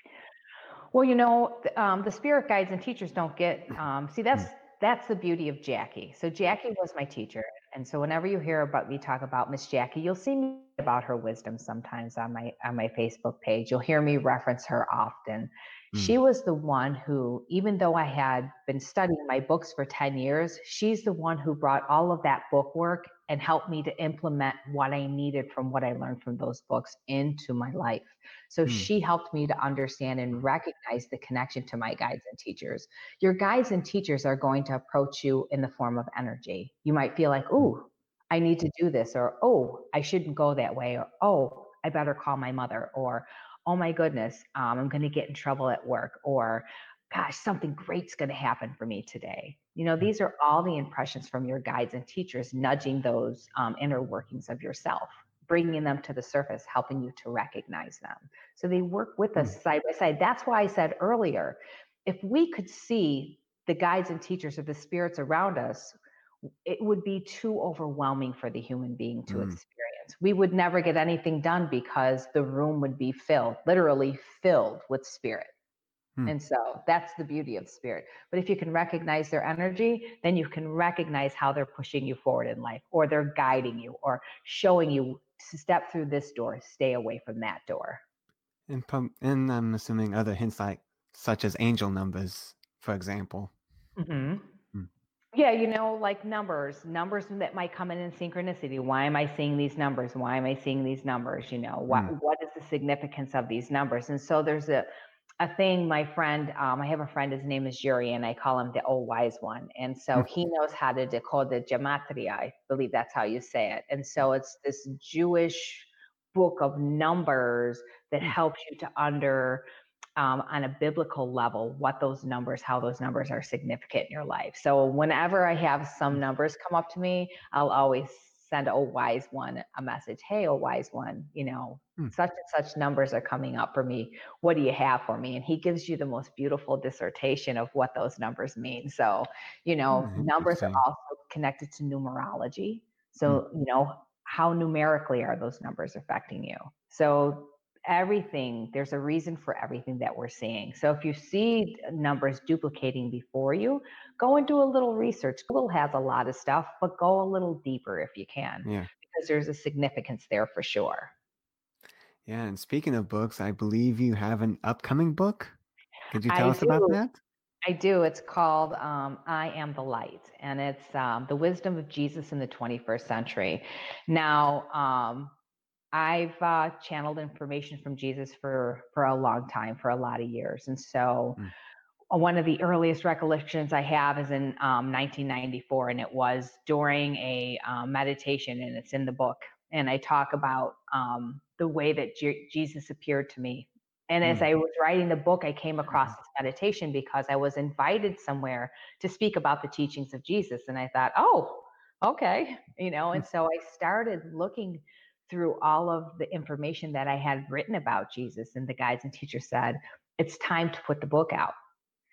Well, you know, um, the spirit guides and teachers don't get um, see that's mm. that's the beauty of Jackie. So Jackie was my teacher, and so whenever you hear about me talk about Miss Jackie, you'll see me about her wisdom sometimes on my on my Facebook page. You'll hear me reference her often. Mm. She was the one who, even though I had been studying my books for 10 years, she's the one who brought all of that book work and helped me to implement what I needed from what I learned from those books into my life. So mm. she helped me to understand and recognize the connection to my guides and teachers. Your guides and teachers are going to approach you in the form of energy. You might feel like, "Ooh, I need to do this," or "Oh, I shouldn't go that way," or "Oh, I better call my mother," or oh my goodness, um, I'm going to get in trouble at work, or gosh, something great's going to happen for me today. You know, these are all the impressions from your guides and teachers nudging those um, inner workings of yourself, bringing them to the surface, helping you to recognize them. So they work with us mm. side by side. That's why I said earlier if we could see the guides and teachers or the spirits around us, it would be too overwhelming for the human being to mm. experience. We would never get anything done because the room would be filled, literally filled with spirit. Hmm. And so that's the beauty of spirit. But if you can recognize their energy, then you can recognize how they're pushing you forward in life, or they're guiding you, or showing you to step through this door, stay away from that door. And, and I'm assuming other hints like such as angel numbers, for example. Mm-hmm. Hmm. Yeah, you know, like numbers, numbers that might come in in synchronicity. Why am I seeing these numbers? Why am I seeing these numbers? You know, what hmm. what is the significance of these numbers? And so there's a a thing my friend um, i have a friend his name is yuri and i call him the old wise one and so hmm. he knows how to decode the gematria i believe that's how you say it and so it's this jewish book of numbers that hmm. helps you to under um, on a biblical level what those numbers how those numbers are significant in your life so whenever i have some hmm. numbers come up to me i'll always send a wise one a message hey a wise one you know hmm. such and such numbers are coming up for me. What do you have for me? And he gives you the most beautiful dissertation of what those numbers mean. So you know hmm, numbers are also connected to numerology. So hmm. you know how numerically are those numbers affecting you? So everything there's a reason for everything that we're seeing so if you see numbers duplicating before you go and do a little research google has a lot of stuff but go a little deeper if you can yeah because there's a significance there for sure yeah and speaking of books i believe you have an upcoming book could you tell I us do. about that I do. It's called um, I Am the Light, and it's um, the wisdom of Jesus in the 21st century. Now, um, I've uh, channeled information from Jesus for for a long time, for a lot of years, and so mm. one of the earliest recollections I have is in um, 1994, and it was during a um, meditation, and it's in the book, and I talk about um, the way that Jesus appeared to me. And mm. as I was writing the book, I came across mm. this meditation because I was invited somewhere to speak about the teachings of Jesus, and I thought, oh, okay, you know, and so I started looking through all of the information that I had written about Jesus, and the guides and teachers said, it's time to put the book out.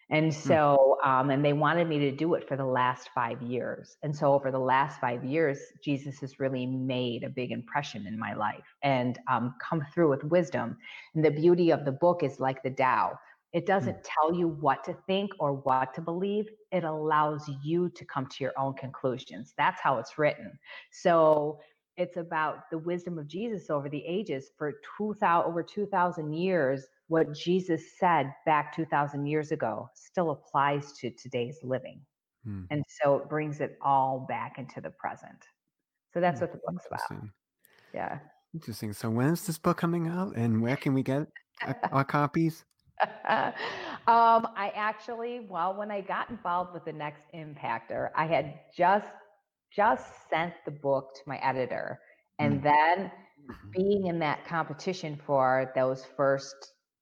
And hmm. so, um, and they wanted me to do it for the last five years. And so, over the last five years, Jesus has really made a big impression in my life and um, come through with wisdom. And the beauty of the book is like the Tao. It hmm. doesn't tell you what to think or what to believe. It allows you to come to your own conclusions. That's how it's written. So it's about the wisdom of Jesus over the ages. For 2000 over 2000 years what Jesus said back 2000 years ago still applies to today's living. Hmm. and so it brings it all back into the present. So that's hmm. what the book's about. Yeah. Interesting. So when is this book coming out and where can we get our copies? Um, I actually, well, when I got involved with the next impactor, I had just just sent the book to my editor. And mm. then mm-hmm. being in that competition for those first,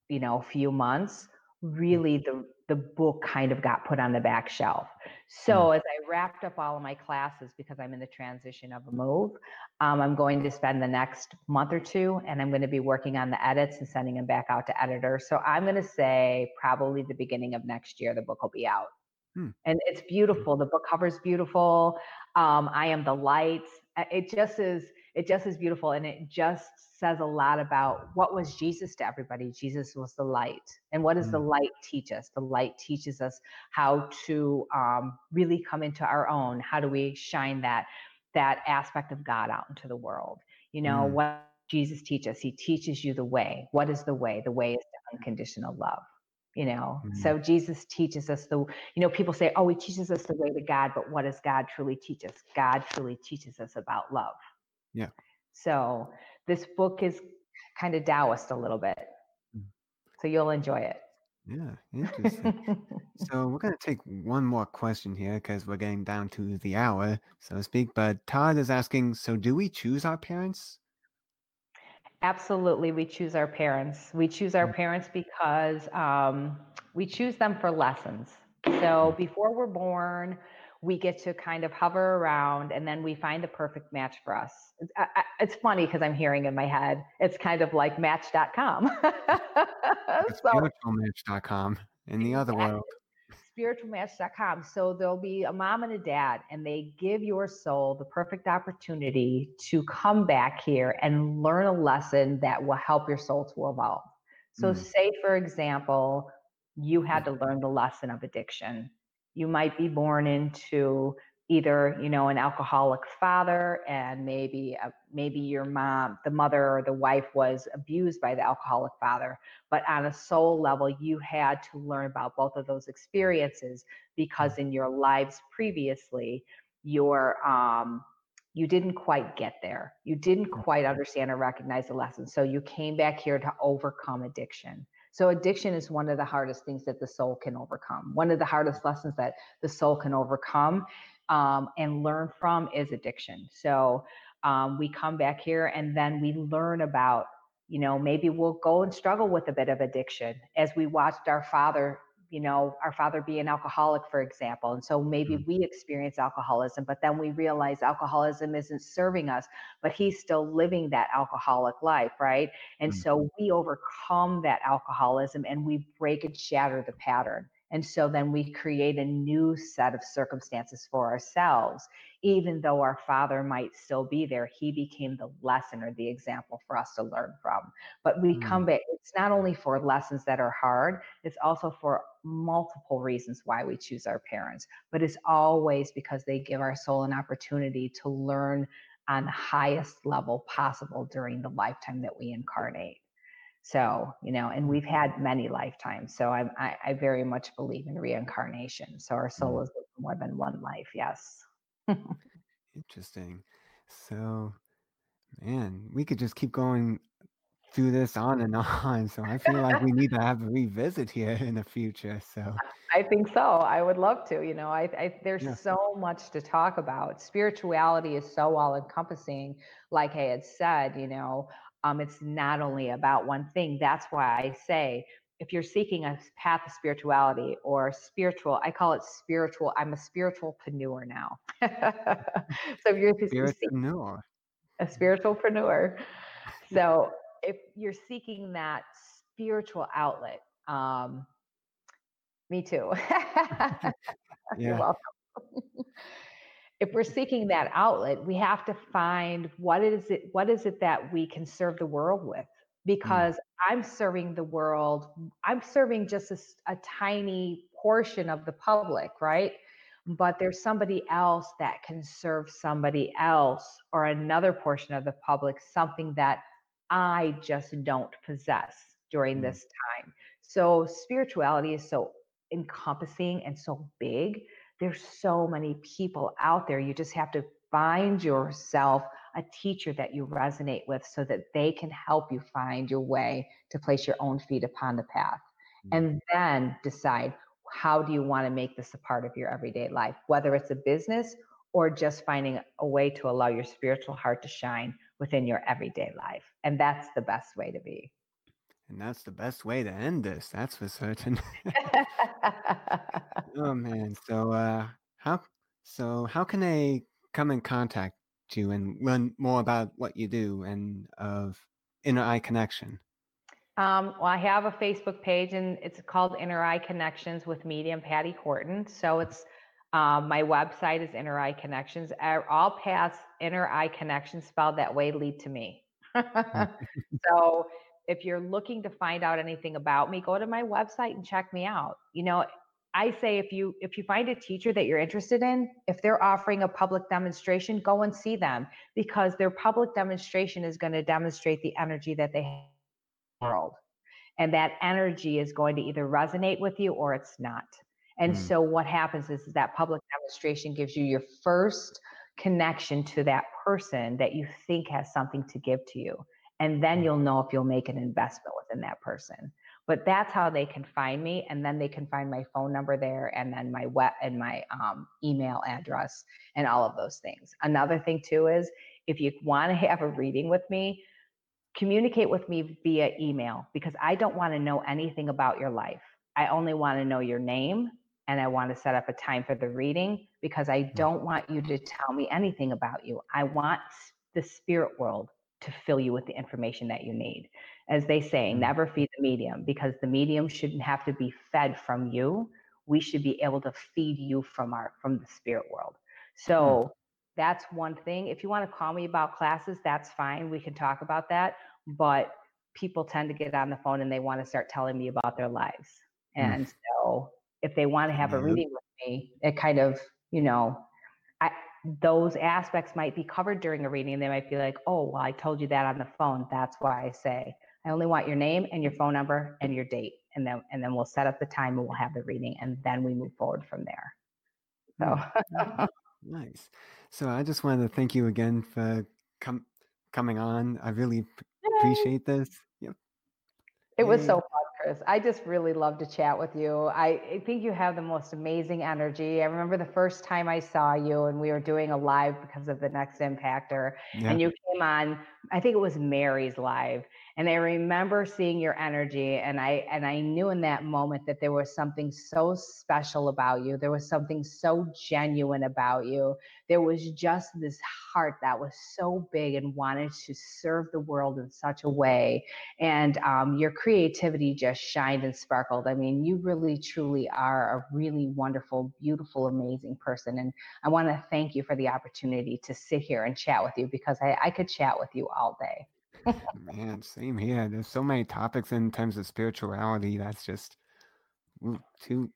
you know, few months, mm. really the the book kind of got put on the back shelf. So mm. as I wrapped up all of my classes because I'm in the transition of a move, um, I'm going to spend the next month or two and I'm going to be working on the edits and sending them back out to editors. So I'm going to say probably the beginning of next year the book will be out. Hmm. And it's beautiful. The book cover is beautiful. Um, I am the light. It just is. It just is beautiful, and it just says a lot about what was Jesus to everybody. Jesus was the light, and what does hmm. the light teach us? The light teaches us how to um, really come into our own. How do we shine that that aspect of God out into the world? You know hmm. what Jesus teaches? He teaches you the way. What is the way? The way is unconditional love you know mm-hmm. so jesus teaches us the you know people say oh he teaches us the way to god but what does god truly teach us? God truly teaches us about love. Yeah. So this book is kind of taoist a little bit. Mm. so you'll enjoy it. Yeah interesting. So we're going to take one more question here because we're getting down to the hour so to speak but todd is asking so do we choose our parents Absolutely, we choose our parents. We choose our mm. parents because um, we choose them for lessons. So before we're born, we get to kind of hover around and then we find the perfect match for us. It's, I, it's funny because I'm hearing in my head, it's kind of like match.com. it's so, match.com in the other world. Spiritualmatch.com. So there'll be a mom and a dad, and they give your soul the perfect opportunity to come back here and learn a lesson that will help your soul to evolve. So, mm. say, for example, you had to learn the lesson of addiction. You might be born into either you know an alcoholic father and maybe uh, maybe your mom the mother or the wife was abused by the alcoholic father but on a soul level you had to learn about both of those experiences because in your lives previously your um you didn't quite get there. You didn't quite understand or recognize the lesson so you came back here to overcome addiction. So addiction is one of the hardest things that the soul can overcome. One of the hardest lessons that the soul can overcome um, and learn from is addiction. So um, we come back here and then we learn about, you know, maybe we'll go and struggle with a bit of addiction as we watched our father you know, our father be an alcoholic, for example. And so maybe mm-hmm. we experience alcoholism, but then we realize alcoholism isn't serving us, but he's still living that alcoholic life, right? And mm-hmm. so we overcome that alcoholism and we break and shatter the pattern. And so then we create a new set of circumstances for ourselves. Even though our father might still be there, he became the lesson or the example for us to learn from. But we mm. come back, it's not only for lessons that are hard, it's also for multiple reasons why we choose our parents. But it's always because they give our soul an opportunity to learn on the highest level possible during the lifetime that we incarnate. So, you know, and we've had many lifetimes. So I, I, I very much believe in reincarnation. So our soul mm. is more than one life. Yes. Interesting. So, man, we could just keep going through this on and on. So I feel like we need to have a revisit here in the future. So I think so. I would love to. You know, I, I there's yeah. so much to talk about. Spirituality is so all encompassing. Like I had said, you know, um, it's not only about one thing. That's why I say if you're seeking a path of spirituality or spiritual, I call it spiritual. I'm a spiritual preneur now. so if you're a spiritualpreneur, a spiritualpreneur. So if you're seeking that spiritual outlet, um, me too. You're welcome if we're seeking that outlet, we have to find what is it what is it that we can serve the world with? Mm. Because mm. I'm serving the world, I'm serving just a, a tiny portion of the public, right? But there's somebody else that can serve somebody else or another portion of the public something that I just don't possess during mm. this time. So spirituality is so encompassing and so big there's so many people out there. You just have to find yourself a teacher that you resonate with so that they can help you find your way to place your own feet upon the path. Mm-hmm. And then decide how do you want to make this a part of your everyday life, whether it's a business or just finding a way to allow your spiritual heart to shine within your everyday life. And that's the best way to be. And that's the best way to end this, that's for certain. oh man. So uh how so how can they come in contact you and learn more about what you do and of Inner Eye Connection? Um, well, I have a Facebook page and it's called Inner Eye Connections with Medium Patty Horton. So it's um, my website is Inner Eye Connections. All paths Inner Eye Connections spelled that way lead to me. Hmm. so if you're looking to find out anything about me, go to my website and check me out. You know, I say if you if you find a teacher that you're interested in, if they're offering a public demonstration, go and see them because their public demonstration is going to demonstrate the energy that they have in the world. And that energy is going to either resonate with you or it's not. And mm. so what happens is, is that public demonstration gives you your first connection to that person that you think has something to give to you and then mm. you'll know if you'll make an investment within that person but that's how they can find me and then they can find my phone number there and then my web and my um, email address and all of those things another thing too is if you want to have a reading with me communicate with me via email because I don't want to know anything about your life. I only want to know your name and I want to set up a time for the reading because I hmm. don't want you to tell me anything about you. I want the spirit world to fill you with the information that you need. As they say, hmm. never feed the medium because the medium shouldn't have to be fed from you. We should be able to feed you from our from the spirit world. So hmm that's one thing. If you want to call me about classes, that's fine. We can talk about that. But people tend to get on the phone and they want to start telling me about their lives. Mm. And mm. so if they want to have a reading with me, it kind of, you know, I, those aspects might be covered during a reading. They might be like, oh, well, I told you that on the phone. That's why I say, I only want your name and your phone number and your date. And then, and then we'll set up the time and we'll have the reading and then we move forward from there. So hmm. nice. So I just wanted to thank you again for com- coming on. I really p- appreciate this. Yep. It was so fun, Chris. I just really love to chat with you. I, I think you have the most amazing energy. I remember the first time I saw you and we were doing a live because of the next impactor yeah. and you came on, I think it was Mary's live and i remember seeing your energy and i and i knew in that moment that there was something so special about you there was something so genuine about you. There was just this heart that was so big and wanted to serve the world in such a way and um, your creativity just shined and sparkled. I mean you really truly are a really wonderful beautiful amazing person and i want to thank you for the opportunity to sit here and chat with you because I, I could chat with you all day Man, same here. There's so many topics in terms of spirituality that's just too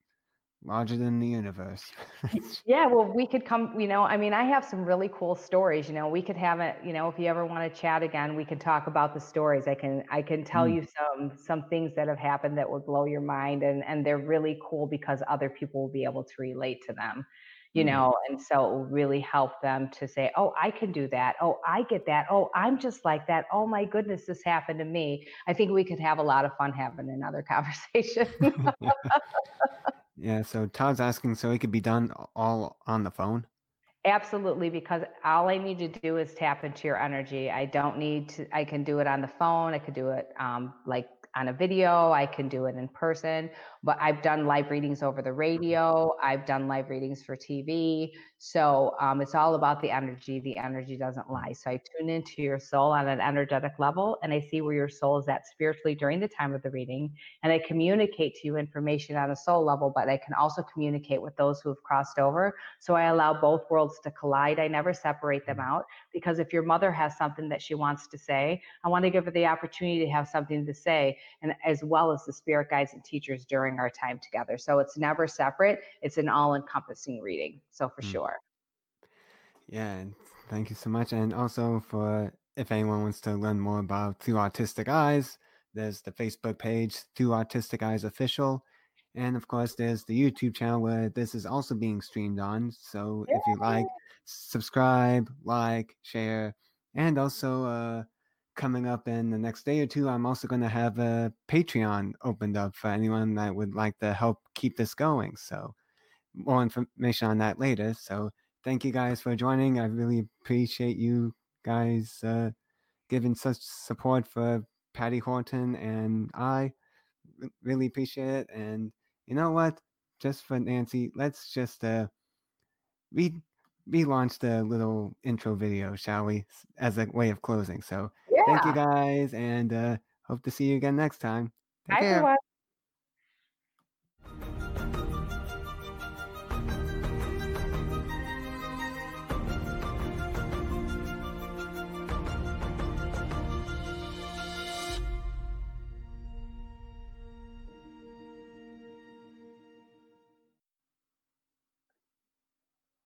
larger than the universe. yeah, well, we could come, you know, I mean, I have some really cool stories, you know, we could have it, you know, if you ever want to chat again, we can talk about the stories. I can I can tell mm. you some some things that have happened that would blow your mind and and they're really cool because other people will be able to relate to them you mm-hmm. know and so it will really help them to say oh i can do that. Oh i get that. Oh i'm just like that. Oh my goodness this happened to me. I think we could have a lot of fun having another conversation. Yeah so todd's asking so it could be done all on the phone? Absolutely because all i need to do is tap into your energy. I don't need to i can do it on the phone. I could do it um, like on a video i can do it in person but I've done live readings over the radio. I've done live readings for TV. So um, it's all about the energy. The energy doesn't lie. So I tune into your soul on an energetic level and I see where your soul is at spiritually during the time of the reading. And I communicate to you information on a soul level, but I can also communicate with those who have crossed over. So I allow both worlds to collide. I never separate them out because if your mother has something that she wants to say, I want to give her the opportunity to have something to say, and as well as the spirit guides and teachers during our time together. So it's never separate, it's an all encompassing reading. So for mm. sure. Yeah, thank you so much. And also for if anyone wants to learn more about Through Autistic Eyes, there's the Facebook page, Through Autistic Eyes Official. And of course, there's the YouTube channel where this is also being streamed on. So if you like, subscribe, like, share, and also uh, coming up in the next day or two, I'm also going to have a Patreon opened up for anyone that would like to help keep this going. So, more information on that later. So, thank you guys for joining. I really appreciate you guys uh, giving such support for Patty Horton, and I really appreciate it. And you know what? Just for Nancy, let's just uh, read we launched a little intro video, shall we, as a way of closing. So yeah. thank you guys, and uh, hope to see you again next time. Take Bye, care. Everyone.